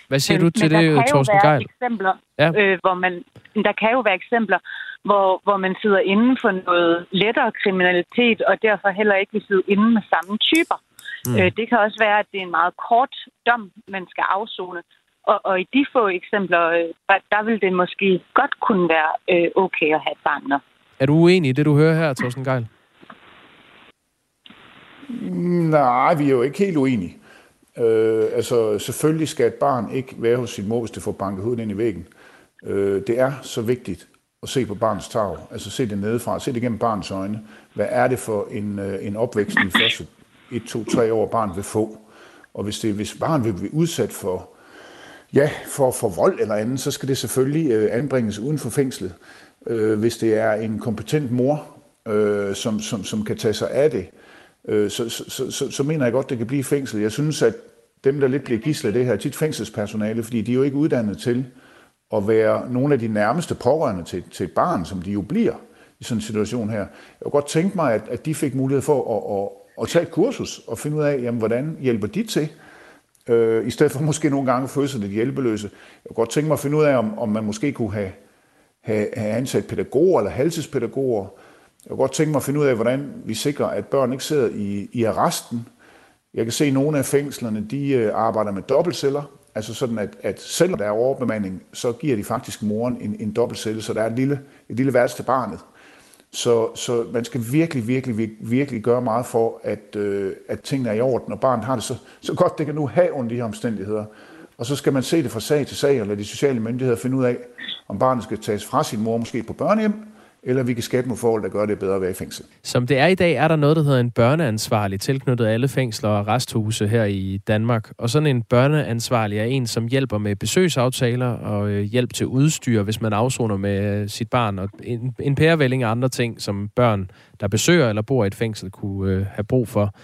Hvad siger men, du til det, Torsten Geil? Eksempler, ja. øh, hvor man, der kan jo være eksempler, hvor, hvor man sidder inde for noget lettere kriminalitet, og derfor heller ikke vil sidde inde med samme typer. Mm. Øh, det kan også være, at det er en meget kort dom, man skal afzone. Og, og i de få eksempler, øh, der vil det måske godt kunne være øh, okay at have et barn med. Er du uenig i det, du hører her, Torsten Geil? Nej, vi er jo ikke helt uenige. Øh, altså, selvfølgelig skal et barn ikke være hos sin mor, hvis det får banket hovedet ind i væggen. Øh, det er så vigtigt at se på barnets tag, altså se det nedefra, se det gennem barnets øjne. Hvad er det for en, øh, en opvækst i første 1, 2, 3 år, barn vil få? Og hvis, det, hvis barn vil blive udsat for, ja, for, for vold eller andet, så skal det selvfølgelig øh, anbringes uden for fængslet. Øh, hvis det er en kompetent mor, øh, som, som, som kan tage sig af det, øh, så, så, så, så mener jeg godt, det kan blive fængsel. Jeg synes, at dem, der lidt bliver gislet det her, er tit fængselspersonale, fordi de er jo ikke uddannet til at være nogle af de nærmeste pårørende til, til et barn, som de jo bliver i sådan en situation her. Jeg kunne godt tænke mig, at, at de fik mulighed for at, at, at tage et kursus og finde ud af, jamen, hvordan hjælper de til, øh, i stedet for måske nogle gange at føle sig lidt hjælpeløse. Jeg kunne godt tænke mig at finde ud af, om, om man måske kunne have, have, have ansat pædagoger eller halvtidspædagoger. Jeg kunne godt tænke mig at finde ud af, hvordan vi sikrer, at børn ikke sidder i, i arresten. Jeg kan se, at nogle af fængslerne de øh, arbejder med dobbeltceller, Altså sådan, at, at selvom der er overbemanding, så giver de faktisk moren en, en dobbeltcelle, så der er et lille, et lille værelse til barnet. Så, så man skal virkelig, virkelig, virkelig gøre meget for, at, øh, at tingene er i orden, og barnet har det så, så godt, det kan nu have under de her omstændigheder. Og så skal man se det fra sag til sag, og lade de sociale myndigheder finde ud af, om barnet skal tages fra sin mor, måske på børnehjem, eller vi kan skabe nogle forhold, der gør det bedre at være i fængsel. Som det er i dag, er der noget, der hedder en børneansvarlig, tilknyttet alle fængsler og resthuse her i Danmark. Og sådan en børneansvarlig er en, som hjælper med besøgsaftaler og øh, hjælp til udstyr, hvis man afsoner med øh, sit barn. Og en, en pærevælling og andre ting, som børn, der besøger eller bor i et fængsel, kunne øh, have brug for.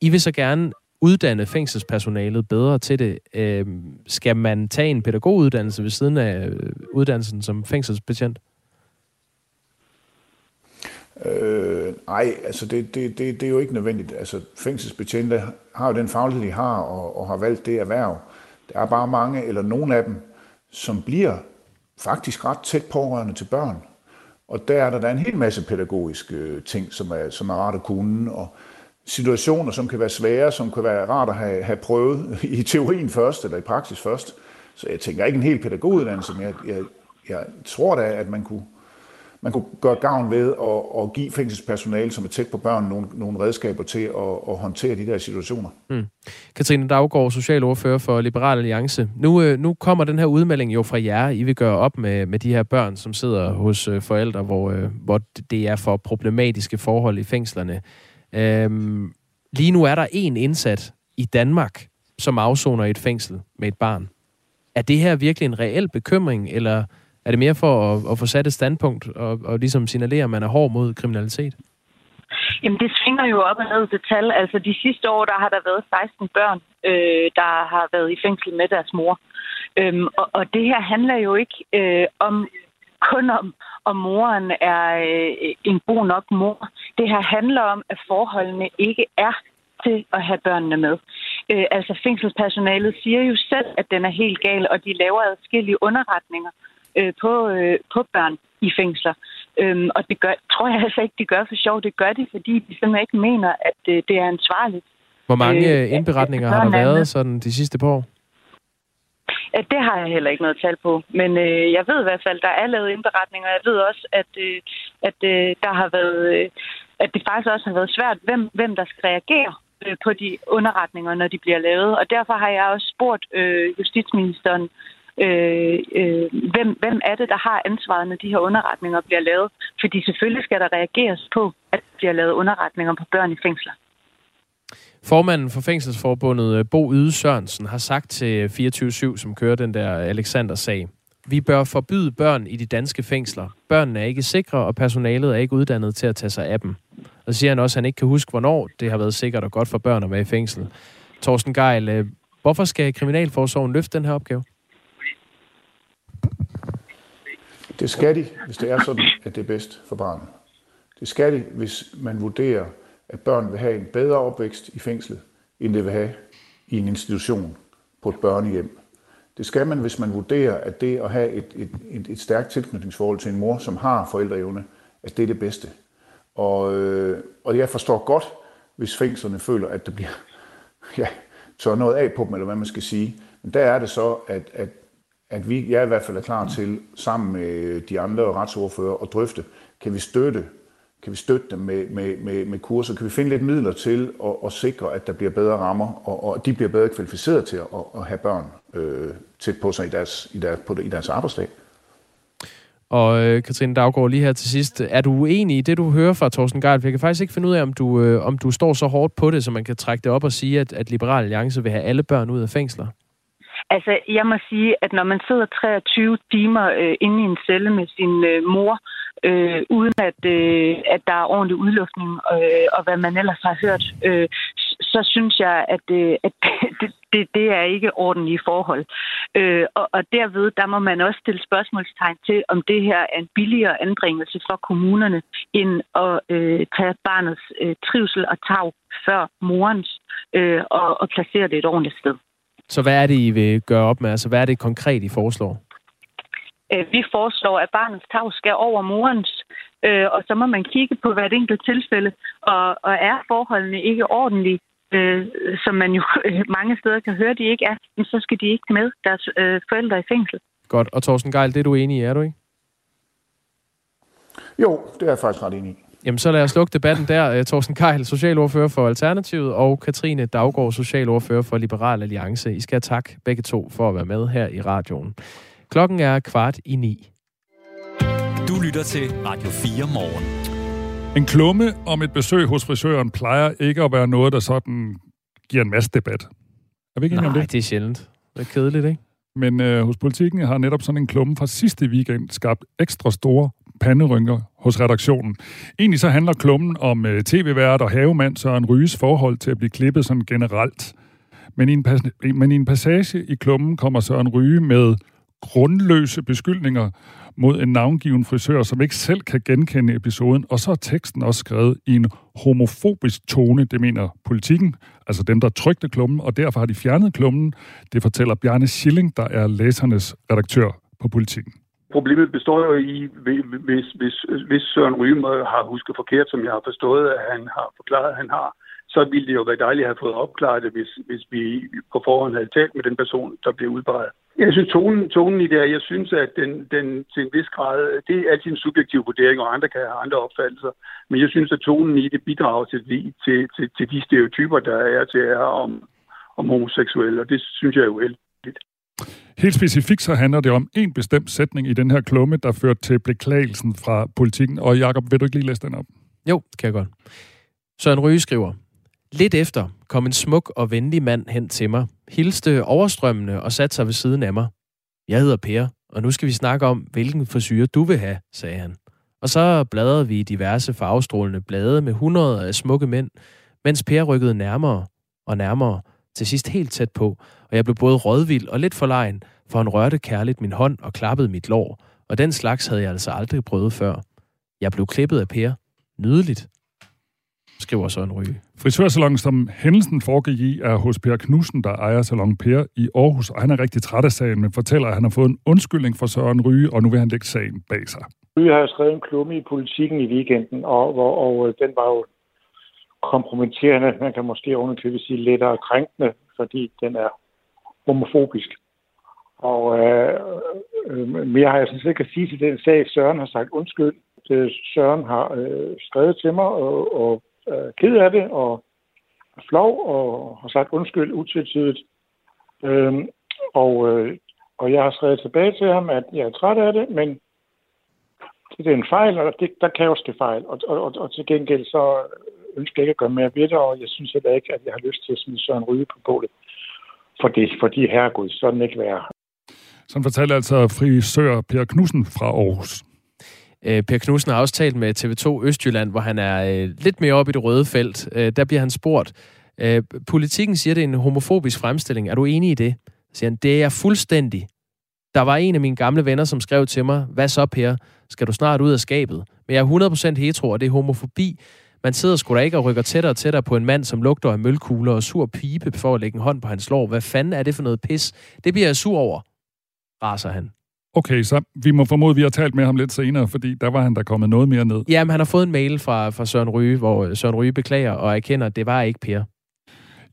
I vil så gerne uddanne fængselspersonalet bedre til det. Øh, skal man tage en pædagoguddannelse ved siden af øh, uddannelsen som fængselsbetjent? Øh, ej, altså det, det, det, det er jo ikke nødvendigt. Altså fængselsbetjente har jo den faglighed, de har, og, og har valgt det erhverv. Der er bare mange, eller nogle af dem, som bliver faktisk ret tæt pårørende til børn. Og der er der, der er en hel masse pædagogiske øh, ting, som er, som er rart at kunne, og situationer, som kan være svære, som kan være rart at have, have prøvet i teorien først, eller i praksis først. Så jeg tænker ikke en helt pædagoguddannelse, men jeg, jeg, jeg tror da, at man kunne, man kunne gøre gavn ved at, at give fængselspersonale, som er tæt på børn, nogle, nogle redskaber til at, at håndtere de der situationer. Mm. Katrine Daggaard, socialordfører for Liberal Alliance. Nu, øh, nu kommer den her udmelding jo fra jer. I vil gøre op med, med de her børn, som sidder hos øh, forældre, hvor, øh, hvor det er for problematiske forhold i fængslerne. Øhm, lige nu er der en indsat i Danmark, som afsoner i et fængsel med et barn. Er det her virkelig en reel bekymring, eller er det mere for at, at få sat et standpunkt og, og ligesom signalere, at man er hård mod kriminalitet? Jamen, det svinger jo op og ned til tal. Altså, de sidste år, der har der været 16 børn, øh, der har været i fængsel med deres mor. Øhm, og, og det her handler jo ikke øh, om kun om, om moren er øh, en god nok mor. Det her handler om, at forholdene ikke er til at have børnene med. Øh, altså fængselspersonalet siger jo selv, at den er helt gal, og de laver adskillige underretninger øh, på, øh, på børn i fængsler. Øhm, og det gør, tror jeg altså ikke, de gør for sjov. Det gør de, fordi de simpelthen ikke mener, at øh, det er ansvarligt. Hvor mange øh, indberetninger har der været sådan de sidste par år? Ja, det har jeg heller ikke noget tal på. Men øh, jeg ved i hvert fald, der er lavet indberetninger. Jeg ved også, at, øh, at øh, der har været, øh, at det faktisk også har været svært, hvem, hvem der skal reagere øh, på de underretninger, når de bliver lavet. Og derfor har jeg også spurgt øh, justitsministeren, øh, øh, hvem, hvem er det, der har ansvaret, når de her underretninger bliver lavet? Fordi selvfølgelig skal der reageres på, at der bliver lavet underretninger på børn i fængsler. Formanden for Fængselsforbundet, øh, Bo Yde Sørensen, har sagt til 24-7, som kører den der Alexander-sag, vi bør forbyde børn i de danske fængsler. Børnene er ikke sikre, og personalet er ikke uddannet til at tage sig af dem. Og så siger han også, at han ikke kan huske, hvornår det har været sikkert og godt for børn at være i fængsel. Torsten Geil, øh, hvorfor skal Kriminalforsorgen løfte den her opgave? Det skal de, hvis det er sådan, at det er bedst for barnet. Det skal de, hvis man vurderer, at børn vil have en bedre opvækst i fængslet, end det vil have i en institution på et børnehjem. Det skal man, hvis man vurderer, at det at have et, et, et, et stærkt tilknytningsforhold til en mor, som har forældreevne, at det er det bedste. Og, øh, og jeg forstår godt, hvis fængslerne føler, at det bliver ja, tør noget af på dem, eller hvad man skal sige. Men der er det så, at, at at vi, jeg i hvert fald er klar til, sammen med de andre retsordfører, at drøfte, kan vi støtte, kan vi støtte dem med, med, med, med kurser? Kan vi finde lidt midler til at, at sikre, at der bliver bedre rammer, og, og de bliver bedre kvalificeret til at, at have børn øh, tæt på sig i deres, i deres, på, i deres arbejdsdag? Og øh, Katrine Daggaard, lige her til sidst. Er du uenig i det, du hører fra Thorsten Geil? Jeg kan faktisk ikke finde ud af, om du, øh, om du står så hårdt på det, så man kan trække det op og sige, at, at Liberal Alliance vil have alle børn ud af fængsler. Altså, jeg må sige, at når man sidder 23 timer øh, inde i en celle med sin øh, mor, øh, uden at, øh, at der er ordentlig udluftning, øh, og hvad man ellers har hørt, øh, så synes jeg, at, øh, at det, det, det er ikke ordentlige forhold. Øh, og, og derved, der må man også stille spørgsmålstegn til, om det her er en billigere anbringelse for kommunerne, end at øh, tage barnets øh, trivsel og tag før morens, øh, og, og placere det et ordentligt sted. Så hvad er det, I vil gøre op med? Altså, hvad er det konkret, I foreslår? Øh, vi foreslår, at barnets tag skal over morens, øh, og så må man kigge på hvert enkelt tilfælde, og, og er forholdene ikke ordentlige, øh, som man jo mange steder kan høre, de ikke er, men så skal de ikke med deres øh, forældre i fængsel. Godt. Og Thorsten Geil, det er du enig i, er du ikke? Jo, det er jeg faktisk ret enig i. Jamen, så lad os lukke debatten der. Øh, Thorsten Keil, socialordfører for Alternativet, og Katrine Daggaard, socialordfører for Liberal Alliance. I skal have tak begge to for at være med her i radioen. Klokken er kvart i ni. Du lytter til Radio 4 morgen. En klumme om et besøg hos frisøren plejer ikke at være noget, der sådan giver en masse debat. Er vi ikke enige om Nej, det? det er sjældent. Det er kedeligt, ikke? Men øh, hos politikken har netop sådan en klumme fra sidste weekend skabt ekstra store panderynker hos redaktionen. Egentlig så handler klummen om øh, tv-vært og havemand Søren Ryges forhold til at blive klippet sådan generelt. Men i, en pas- men i en passage i klummen kommer Søren Ryge med grundløse beskyldninger mod en navngiven frisør, som ikke selv kan genkende episoden, og så er teksten også skrevet i en homofobisk tone, det mener politikken, altså dem, der trykte klummen, og derfor har de fjernet klummen. Det fortæller Bjarne Schilling, der er læsernes redaktør på politikken. Problemet består jo i, hvis, hvis, hvis Søren Ryge har husket forkert, som jeg har forstået, at han har forklaret, at han har, så ville det jo være dejligt at have fået opklaret det, hvis, hvis vi på forhånd havde talt med den person, der blev udpeget. Jeg synes, tonen, tonen i det her, jeg synes, at den, den til en vis grad, det er altid en subjektiv vurdering, og andre kan have andre opfattelser, men jeg synes, at tonen i det bidrager til, til, til, til de stereotyper, der er til er om, om homoseksuelle, og det synes jeg er uheldigt. Helt specifikt så handler det om en bestemt sætning i den her klumme, der førte til beklagelsen fra politikken. Og Jakob, vil du ikke lige læse den op? Jo, det kan jeg godt. Søren Ryge skriver, Lidt efter kom en smuk og venlig mand hen til mig, hilste overstrømmende og satte sig ved siden af mig. Jeg hedder Per, og nu skal vi snakke om, hvilken frisyr du vil have, sagde han. Og så bladrede vi i diverse farvestrålende blade med hundreder af smukke mænd, mens Per rykkede nærmere og nærmere, til sidst helt tæt på, og jeg blev både rådvild og lidt forlegen, for han rørte kærligt min hånd og klappede mit lår, og den slags havde jeg altså aldrig prøvet før. Jeg blev klippet af Per. Nydeligt, skriver Søren Ryge. Frisørsalongen, som hændelsen foregik i, er hos Per Knudsen, der ejer Salon Per i Aarhus, og han er rigtig træt af sagen, men fortæller, at han har fået en undskyldning fra Søren Ryge, og nu vil han lægge sagen bag sig. Ryge har skrevet en klumme i politikken i weekenden, og, og, og den var jo kompromitterende, man kan måske underkøbe sige lettere krænkende, fordi den er homofobisk. Og øh, øh, mere har jeg sådan set ikke at sige til den sag. Søren har sagt undskyld. Øh, Søren har øh, skrevet til mig og, og er ked af det og er flov og har sagt undskyld utvetydigt. Øh, og, øh, og jeg har skrevet tilbage til ham, at jeg er træt af det, men det er en fejl, og det, der kan jo ske fejl. Og, og, og, og til gengæld så ønsker jeg ikke at gøre mere ved det, og jeg synes heller ikke, at jeg har lyst til at smide Søren Ryge på bålet. For det, fordi herregud, sådan ikke være. Sådan fortalte altså frisør Per Knudsen fra Aarhus. Øh, per Knudsen har også talt med TV2 Østjylland, hvor han er øh, lidt mere oppe i det røde felt. Øh, der bliver han spurgt, politikken siger, det er en homofobisk fremstilling. Er du enig i det? Så siger han, det er jeg fuldstændig. Der var en af mine gamle venner, som skrev til mig, hvad så Per? Skal du snart ud af skabet? Men jeg er 100% hetero, og det er homofobi. Man sidder sgu da ikke og rykker tættere og tættere på en mand, som lugter af mølkugler og sur pibe for at lægge en hånd på hans lår. Hvad fanden er det for noget pis? Det bliver jeg sur over, raser han. Okay, så vi må formode, at vi har talt med ham lidt senere, fordi der var han der kommet noget mere ned. Jamen, han har fået en mail fra, fra Søren Ryge, hvor Søren Ryge beklager og erkender, at det var ikke Per.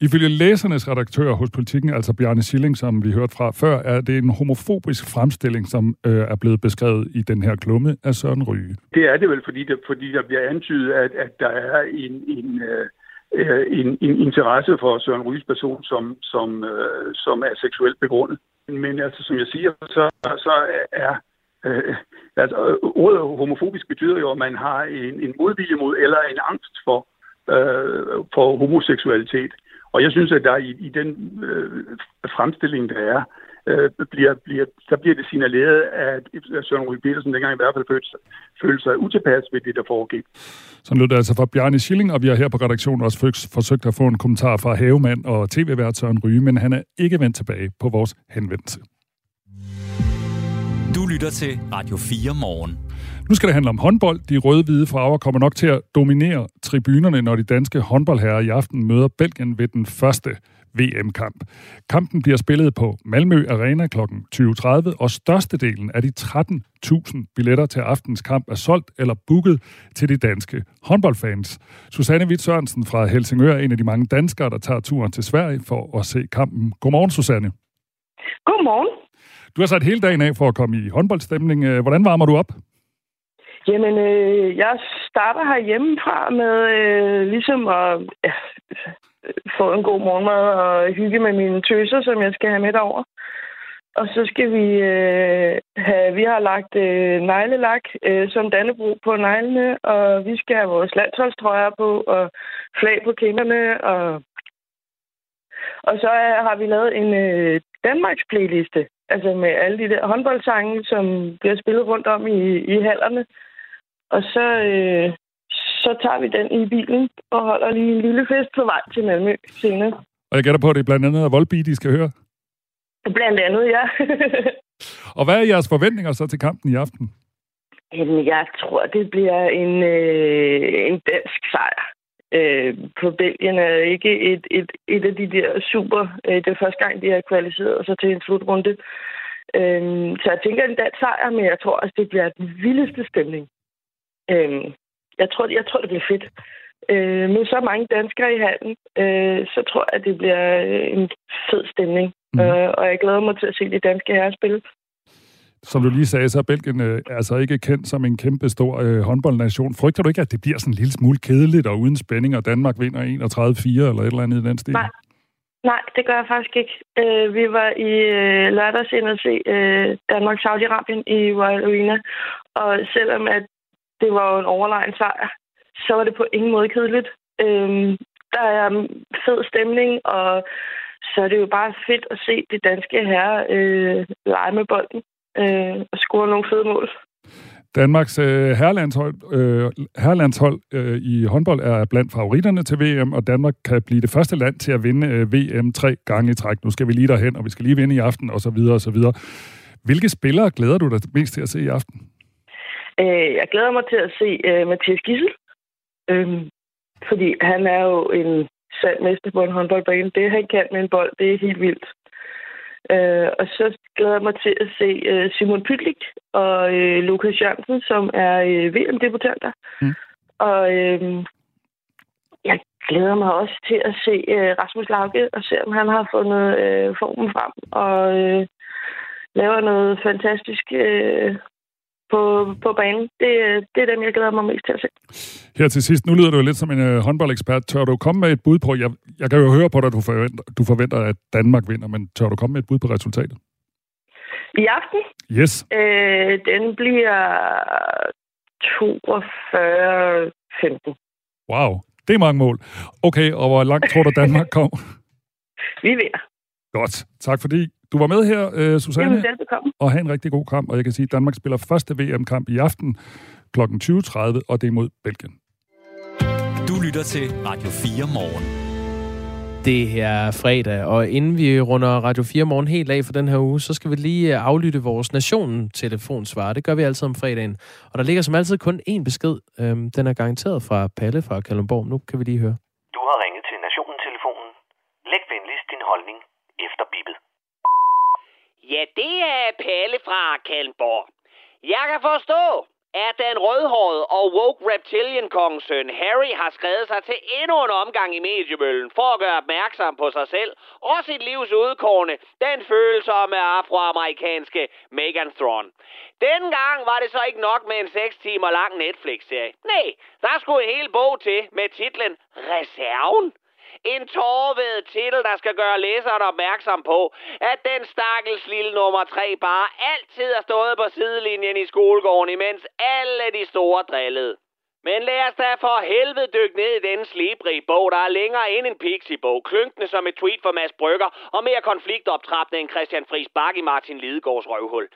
Ifølge læsernes redaktør hos politikken, altså Bjarne Schilling, som vi hørte fra før, er det en homofobisk fremstilling, som øh, er blevet beskrevet i den her klumme af Søren Ryge. Det er det vel, fordi, det, fordi der bliver antydet, at, at der er en, en, øh, en, en interesse for Søren Ryges person, som, som, øh, som er seksuelt begrundet. Men altså, som jeg siger, så, så er øh, altså, ordet homofobisk betyder jo, at man har en, en modvilje mod eller en angst for, øh, for homoseksualitet. Og jeg synes, at der i, i den øh, fremstilling, der er, øh, bliver, bliver, der bliver det signaleret, at Søren Rui Petersen dengang i hvert fald følte, følte sig utilpas ved det, der foregik. Så lød det altså fra Bjarne Schilling, og vi har her på redaktionen også forsøgt at få en kommentar fra havemand og tv-vært Søren Ryge, men han er ikke vendt tilbage på vores henvendelse. Du lytter til Radio 4 morgen. Nu skal det handle om håndbold. De røde-hvide farver kommer nok til at dominere tribunerne, når de danske håndboldherrer i aften møder Belgien ved den første VM-kamp. Kampen bliver spillet på Malmø Arena kl. 20.30, og størstedelen af de 13.000 billetter til aftens kamp er solgt eller booket til de danske håndboldfans. Susanne Witt Sørensen fra Helsingør er en af de mange danskere, der tager turen til Sverige for at se kampen. Godmorgen, Susanne. Godmorgen. Du har sat hele dagen af for at komme i håndboldstemning. Hvordan varmer du op? Jamen, øh, jeg starter herhjemmefra med øh, ligesom at ja, få en god morgenmad og hygge med mine tøser, som jeg skal have med over. Og så skal vi øh, have, vi har lagt øh, neglelak øh, som dannebro på neglene, og vi skal have vores landsholdstrøjer på, og flag på kinderne, og, og så har vi lavet en øh, Danmarks playliste, altså med alle de der håndboldsange, som bliver spillet rundt om i, i hallerne. Og så, øh, så tager vi den i bilen og holder lige en lille fest på vej til Malmø senere. Og jeg gætter på, at det er blandt andet Volby, de skal høre? Blandt andet, ja. og hvad er jeres forventninger så til kampen i aften? Jamen, jeg tror, det bliver en, øh, en dansk sejr. Øh, på Belgien er ikke et, et, et af de der super... Øh, det er første gang, de har kvalificeret sig til en slutrunde. Øh, så jeg tænker en dansk sejr, men jeg tror også, det bliver den vildeste stemning. Øh, jeg tror, jeg tror, det bliver fedt. Øh, med så mange danskere i handen, øh, så tror jeg, at det bliver øh, en fed stemning. Mm. Øh, og jeg glæder mig til at se de danske herrer spille. Som du lige sagde, så er Belgien øh, altså ikke kendt som en kæmpe stor øh, håndboldnation. Frygter du ikke, at det bliver sådan en lille smule kedeligt og uden spænding, og Danmark vinder 31-4 eller et eller andet i den stil? Nej, Nej, det gør jeg faktisk ikke. Øh, vi var i øh, lørdags ind og se øh, Danmark-Saudi-Arabien i Royal Arena, og selvom at det var jo en overlegen sejr, så var det på ingen måde kedeligt. Øhm, der er fed stemning, og så er det jo bare fedt at se de danske herrer øh, lege med bolden øh, og score nogle fede mål. Danmarks øh, herrelandshold, øh, herrelandshold øh, i håndbold er blandt favoritterne til VM, og Danmark kan blive det første land til at vinde øh, VM tre gange i træk. Nu skal vi lige derhen, og vi skal lige vinde i aften, og så videre, og så videre. Hvilke spillere glæder du dig mest til at se i aften? Øh, jeg glæder mig til at se øh, Mathias Gissel, øh, fordi han er jo en sand mester på en håndboldbane. Det, han kan med en bold, det er helt vildt. Øh, og så glæder jeg mig til at se øh, Simon Pytlik og øh, Lukas Jørgensen, som er øh, VM-debutanter. Mm. Og øh, jeg glæder mig også til at se øh, Rasmus Lauke og se, om han har fundet øh, formen frem og øh, laver noget fantastisk øh, på, på banen. Det, det er dem, jeg glæder mig mest til at se. Her til sidst, nu lyder du jo lidt som en uh, håndboldekspert. Tør du komme med et bud på, jeg, jeg kan jo høre på dig, at du forventer, du forventer, at Danmark vinder, men tør du komme med et bud på resultatet? I aften? Yes. Øh, den bliver 42-15. Wow, det er mange mål. Okay, og hvor langt tror du, Danmark kom? Vi vinder. Godt. Tak fordi du var med her, uh, Susanne. Jamen, velbekomme. Og have en rigtig god kamp. Og jeg kan sige, at Danmark spiller første VM-kamp i aften kl. 20.30, og det er mod Belgien. Du lytter til Radio 4 morgen. Det er fredag, og inden vi runder Radio 4 morgen helt af for den her uge, så skal vi lige øh, aflytte vores Nationen-telefonsvar. Det gør vi altid om fredagen. Og der ligger som altid kun én besked. Øhm, den er garanteret fra Palle fra Kalundborg. Nu kan vi lige høre. Du har ringet til Nationen-telefonen. Læg venligst din holdning efter bippet. Ja, det er Palle fra Kalmborg. Jeg kan forstå, at den rødhårede og woke reptilian kongsøn Harry har skrevet sig til endnu en omgang i mediebølgen for at gøre opmærksom på sig selv og sit livs udkårne, den følsomme afroamerikanske Megan Thrawn. Dengang var det så ikke nok med en 6 timer lang Netflix-serie. Nej, der skulle en hel bog til med titlen Reserven. En tårved titel, der skal gøre læseren opmærksom på, at den stakkels lille nummer 3 bare altid har stået på sidelinjen i skolegården, imens alle de store drillede. Men lad os da for helvede dykke ned i den slibrige bog, der er længere end en pixie-bog, klynkende som et tweet for Mads Brygger, og mere konfliktoptrappende end Christian Friis Bak i Martin Lidegaards røvhul.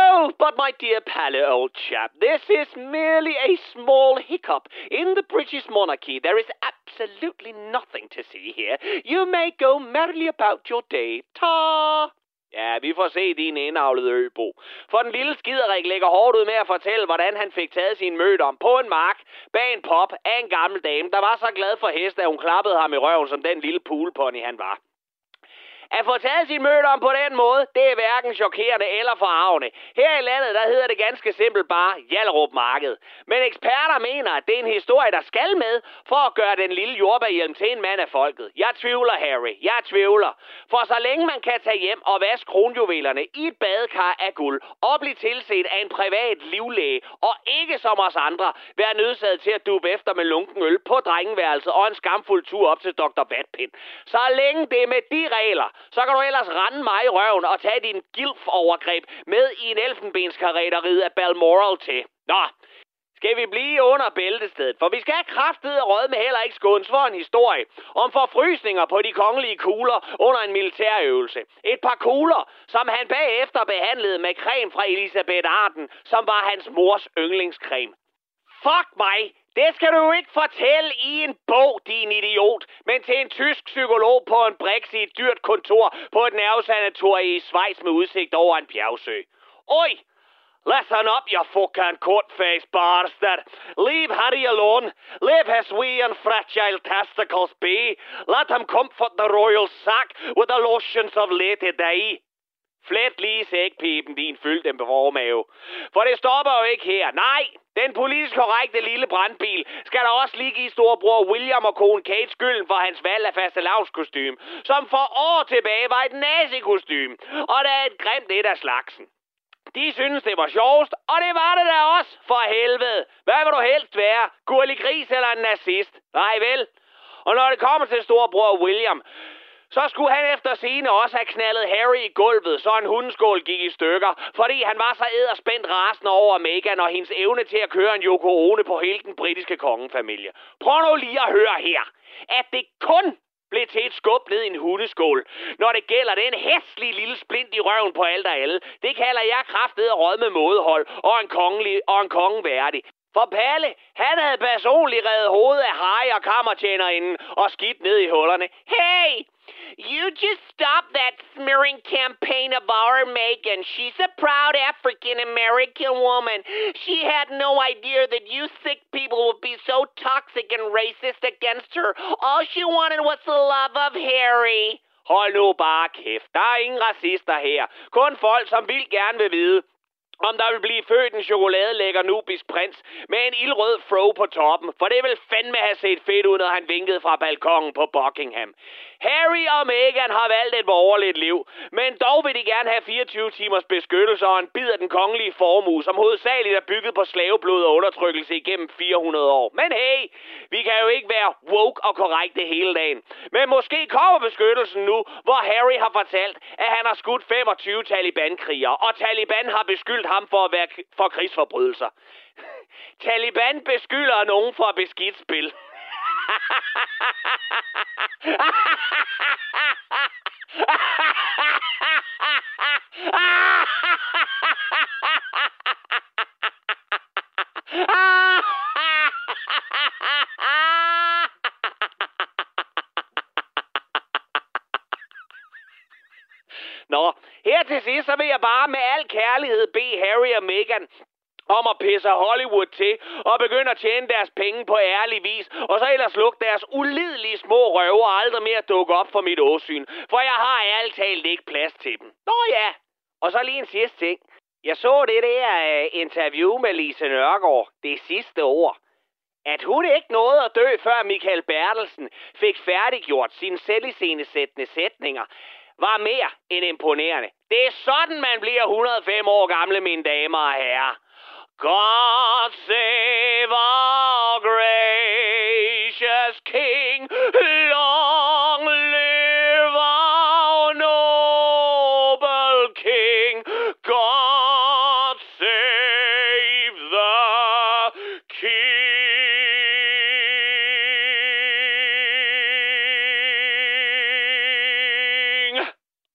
Oh, but my dear Palle, old chap, this is merely a small hiccup in the British monarchy. There is absolutely nothing to see here. You may go merrily about your day. Ta! Ja, vi får se din indavlede øbo. For den lille skiderik lægger hårdt ud med at fortælle, hvordan han fik taget sin mødom på en mark bag en pop af en gammel dame, der var så glad for hest, at hun klappede ham i røven, som den lille poolpony han var. At få taget sin møde om på den måde, det er hverken chokerende eller forarvende. Her i landet, der hedder det ganske simpelt bare Jallerup Marked. Men eksperter mener, at det er en historie, der skal med, for at gøre den lille jordbærhjelm til en mand af folket. Jeg tvivler, Harry. Jeg tvivler. For så længe man kan tage hjem og vaske kronjuvelerne i et badekar af guld, og blive tilset af en privat livlæge, og ikke som os andre, være nødsaget til at dube efter med lunken øl på drengeværelset og en skamfuld tur op til Dr. Vatpind. Så længe det er med de regler, så kan du ellers rende mig i røven og tage din gilf-overgreb med i en elfenbenskarretteriet af Balmoral til. Nå, skal vi blive under bæltestedet, for vi skal have kraftet og med heller ikke skåns for en historie om forfrysninger på de kongelige kugler under en militærøvelse. Et par kugler, som han bagefter behandlede med creme fra Elisabeth Arden, som var hans mors yndlingscreme. Fuck mig! Det skal du jo ikke fortælle i en bog, din idiot, men til en tysk psykolog på en briks i et dyrt kontor på et nervesanatorium i Schweiz med udsigt over en bjergsø. Oj! Listen up, you fucking court-faced bastard. Leave Harry alone. Leave his wee and fragile testicles be. Let him comfort the royal sack with the lotions of late day. Flet lige sækpipen, din fyldte formave. For det stopper jo ikke her. Nej, den politisk korrekte lille brandbil skal der også lige give storebror William og kone Kate skylden for hans valg af fastelavnskostym, som for år tilbage var et nazikostym, og der er et grimt et af slagsen. De synes, det var sjovest, og det var det da også, for helvede. Hvad vil du helst være? Gurlig gris eller en nazist? Nej vel? Og når det kommer til storebror William, så skulle han efter sine også have knaldet Harry i gulvet, så en hundeskål gik i stykker, fordi han var så æderspændt rasende over Meghan og hendes evne til at køre en Yoko Ono på hele den britiske kongefamilie. Prøv nu lige at høre her, at det kun blev til et skub ned i en hundeskål. Når det gælder den hæslige lille splint i røven på alt og alle. Det kalder jeg kraftet og råd med mådehold og en, kongelig, og en konge værdig. For Palle, han havde personligt reddet hovedet af Harry og kammertjenerinden og skidt ned i hullerne. Hey! You just stop that smearing campaign of our Megan. She's a proud African American woman. She had no idea that you sick people would be so toxic and racist against her. All she wanted was the love of Harry. Hold nu bare kæft. Der er ingen racister her. Kun folk, som vil gerne vil vide, om der vil blive født en chokoladelækker nubisk prins med en ildrød fro på toppen, for det vil fandme have set fedt ud, når han vinkede fra balkongen på Buckingham. Harry og Meghan har valgt et borgerligt liv, men dog vil de gerne have 24 timers beskyttelse og en bid af den kongelige formue, som hovedsageligt er bygget på slaveblod og undertrykkelse igennem 400 år. Men hey, vi kan jo ikke være woke og korrekte hele dagen. Men måske kommer beskyttelsen nu, hvor Harry har fortalt, at han har skudt 25 Taliban-krigere, og Taliban har beskyldt ham for at være for krigsforbrydelser. Taliban beskylder nogen for beskidt spil. Nå, her til sidst, så vil jeg bare med al kærlighed bede Harry og Meghan om og pisser Hollywood til og begynder at tjene deres penge på ærlig vis, og så ellers lukke deres ulidelige små røver aldrig mere dukke op for mit åsyn, for jeg har ærligt talt ikke plads til dem. Nå ja, og så lige en sidste ting. Jeg så det der uh, interview med Lise Nørgaard, det sidste ord. At hun ikke nåede at dø, før Michael Bertelsen fik færdiggjort sine selviscenesættende sætninger, var mere end imponerende. Det er sådan, man bliver 105 år gamle, mine damer og herrer. God save our gracious King. Long live our noble King. God save the King.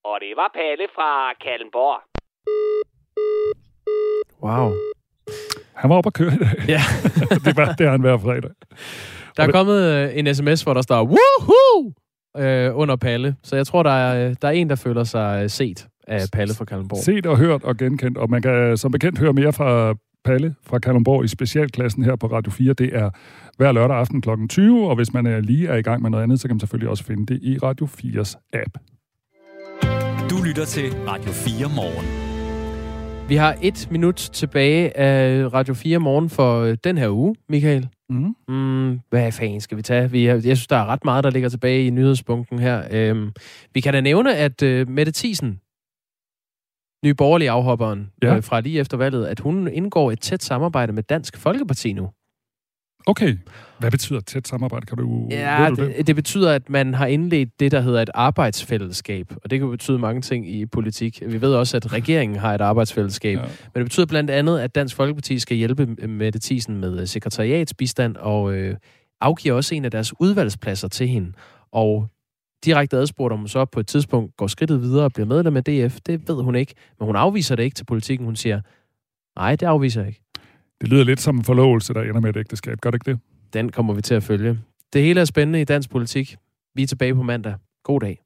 Og det var Palle fra Kallenborg. Wow. Han var oppe at køre i dag. Ja. det, var, det er han hver fredag. Der er kommet øh, en sms, hvor der står, woohoo! Øh, under Palle. Så jeg tror, der er, der er en, der føler sig øh, set af Palle fra Kalundborg. Set og hørt og genkendt, og man kan som bekendt høre mere fra Palle fra Kalundborg i specialklassen her på Radio 4. Det er hver lørdag aften kl. 20, og hvis man er lige er i gang med noget andet, så kan man selvfølgelig også finde det i Radio 4's app. Du lytter til Radio 4 morgen. Vi har et minut tilbage af Radio 4 morgen for øh, den her uge, Michael. Mm. Mm, hvad fanden skal vi tage? Vi, jeg synes, der er ret meget, der ligger tilbage i nyhedspunkten her. Øhm, vi kan da nævne, at uh, Mette Thiesen, nye borgerlige afhopperen ja. øh, fra lige efter valget, at hun indgår et tæt samarbejde med Dansk Folkeparti nu. Okay. Hvad betyder tæt samarbejde? Kan du, ja, du det? det betyder, at man har indledt det, der hedder et arbejdsfællesskab. Og det kan betyde mange ting i politik. Vi ved også, at regeringen har et arbejdsfællesskab. Ja. Men det betyder blandt andet, at Dansk Folkeparti skal hjælpe Mette Thiesen med øh, sekretariatsbistand og øh, afgiver også en af deres udvalgspladser til hende. Og direkte adspurgt, om hun så på et tidspunkt går skridtet videre og bliver medlem af DF, det ved hun ikke. Men hun afviser det ikke til politikken. Hun siger, nej, det afviser jeg ikke. Det lyder lidt som en forlovelse, der ender med et ægteskab. Gør det ikke det? Den kommer vi til at følge. Det hele er spændende i dansk politik. Vi er tilbage på mandag. God dag.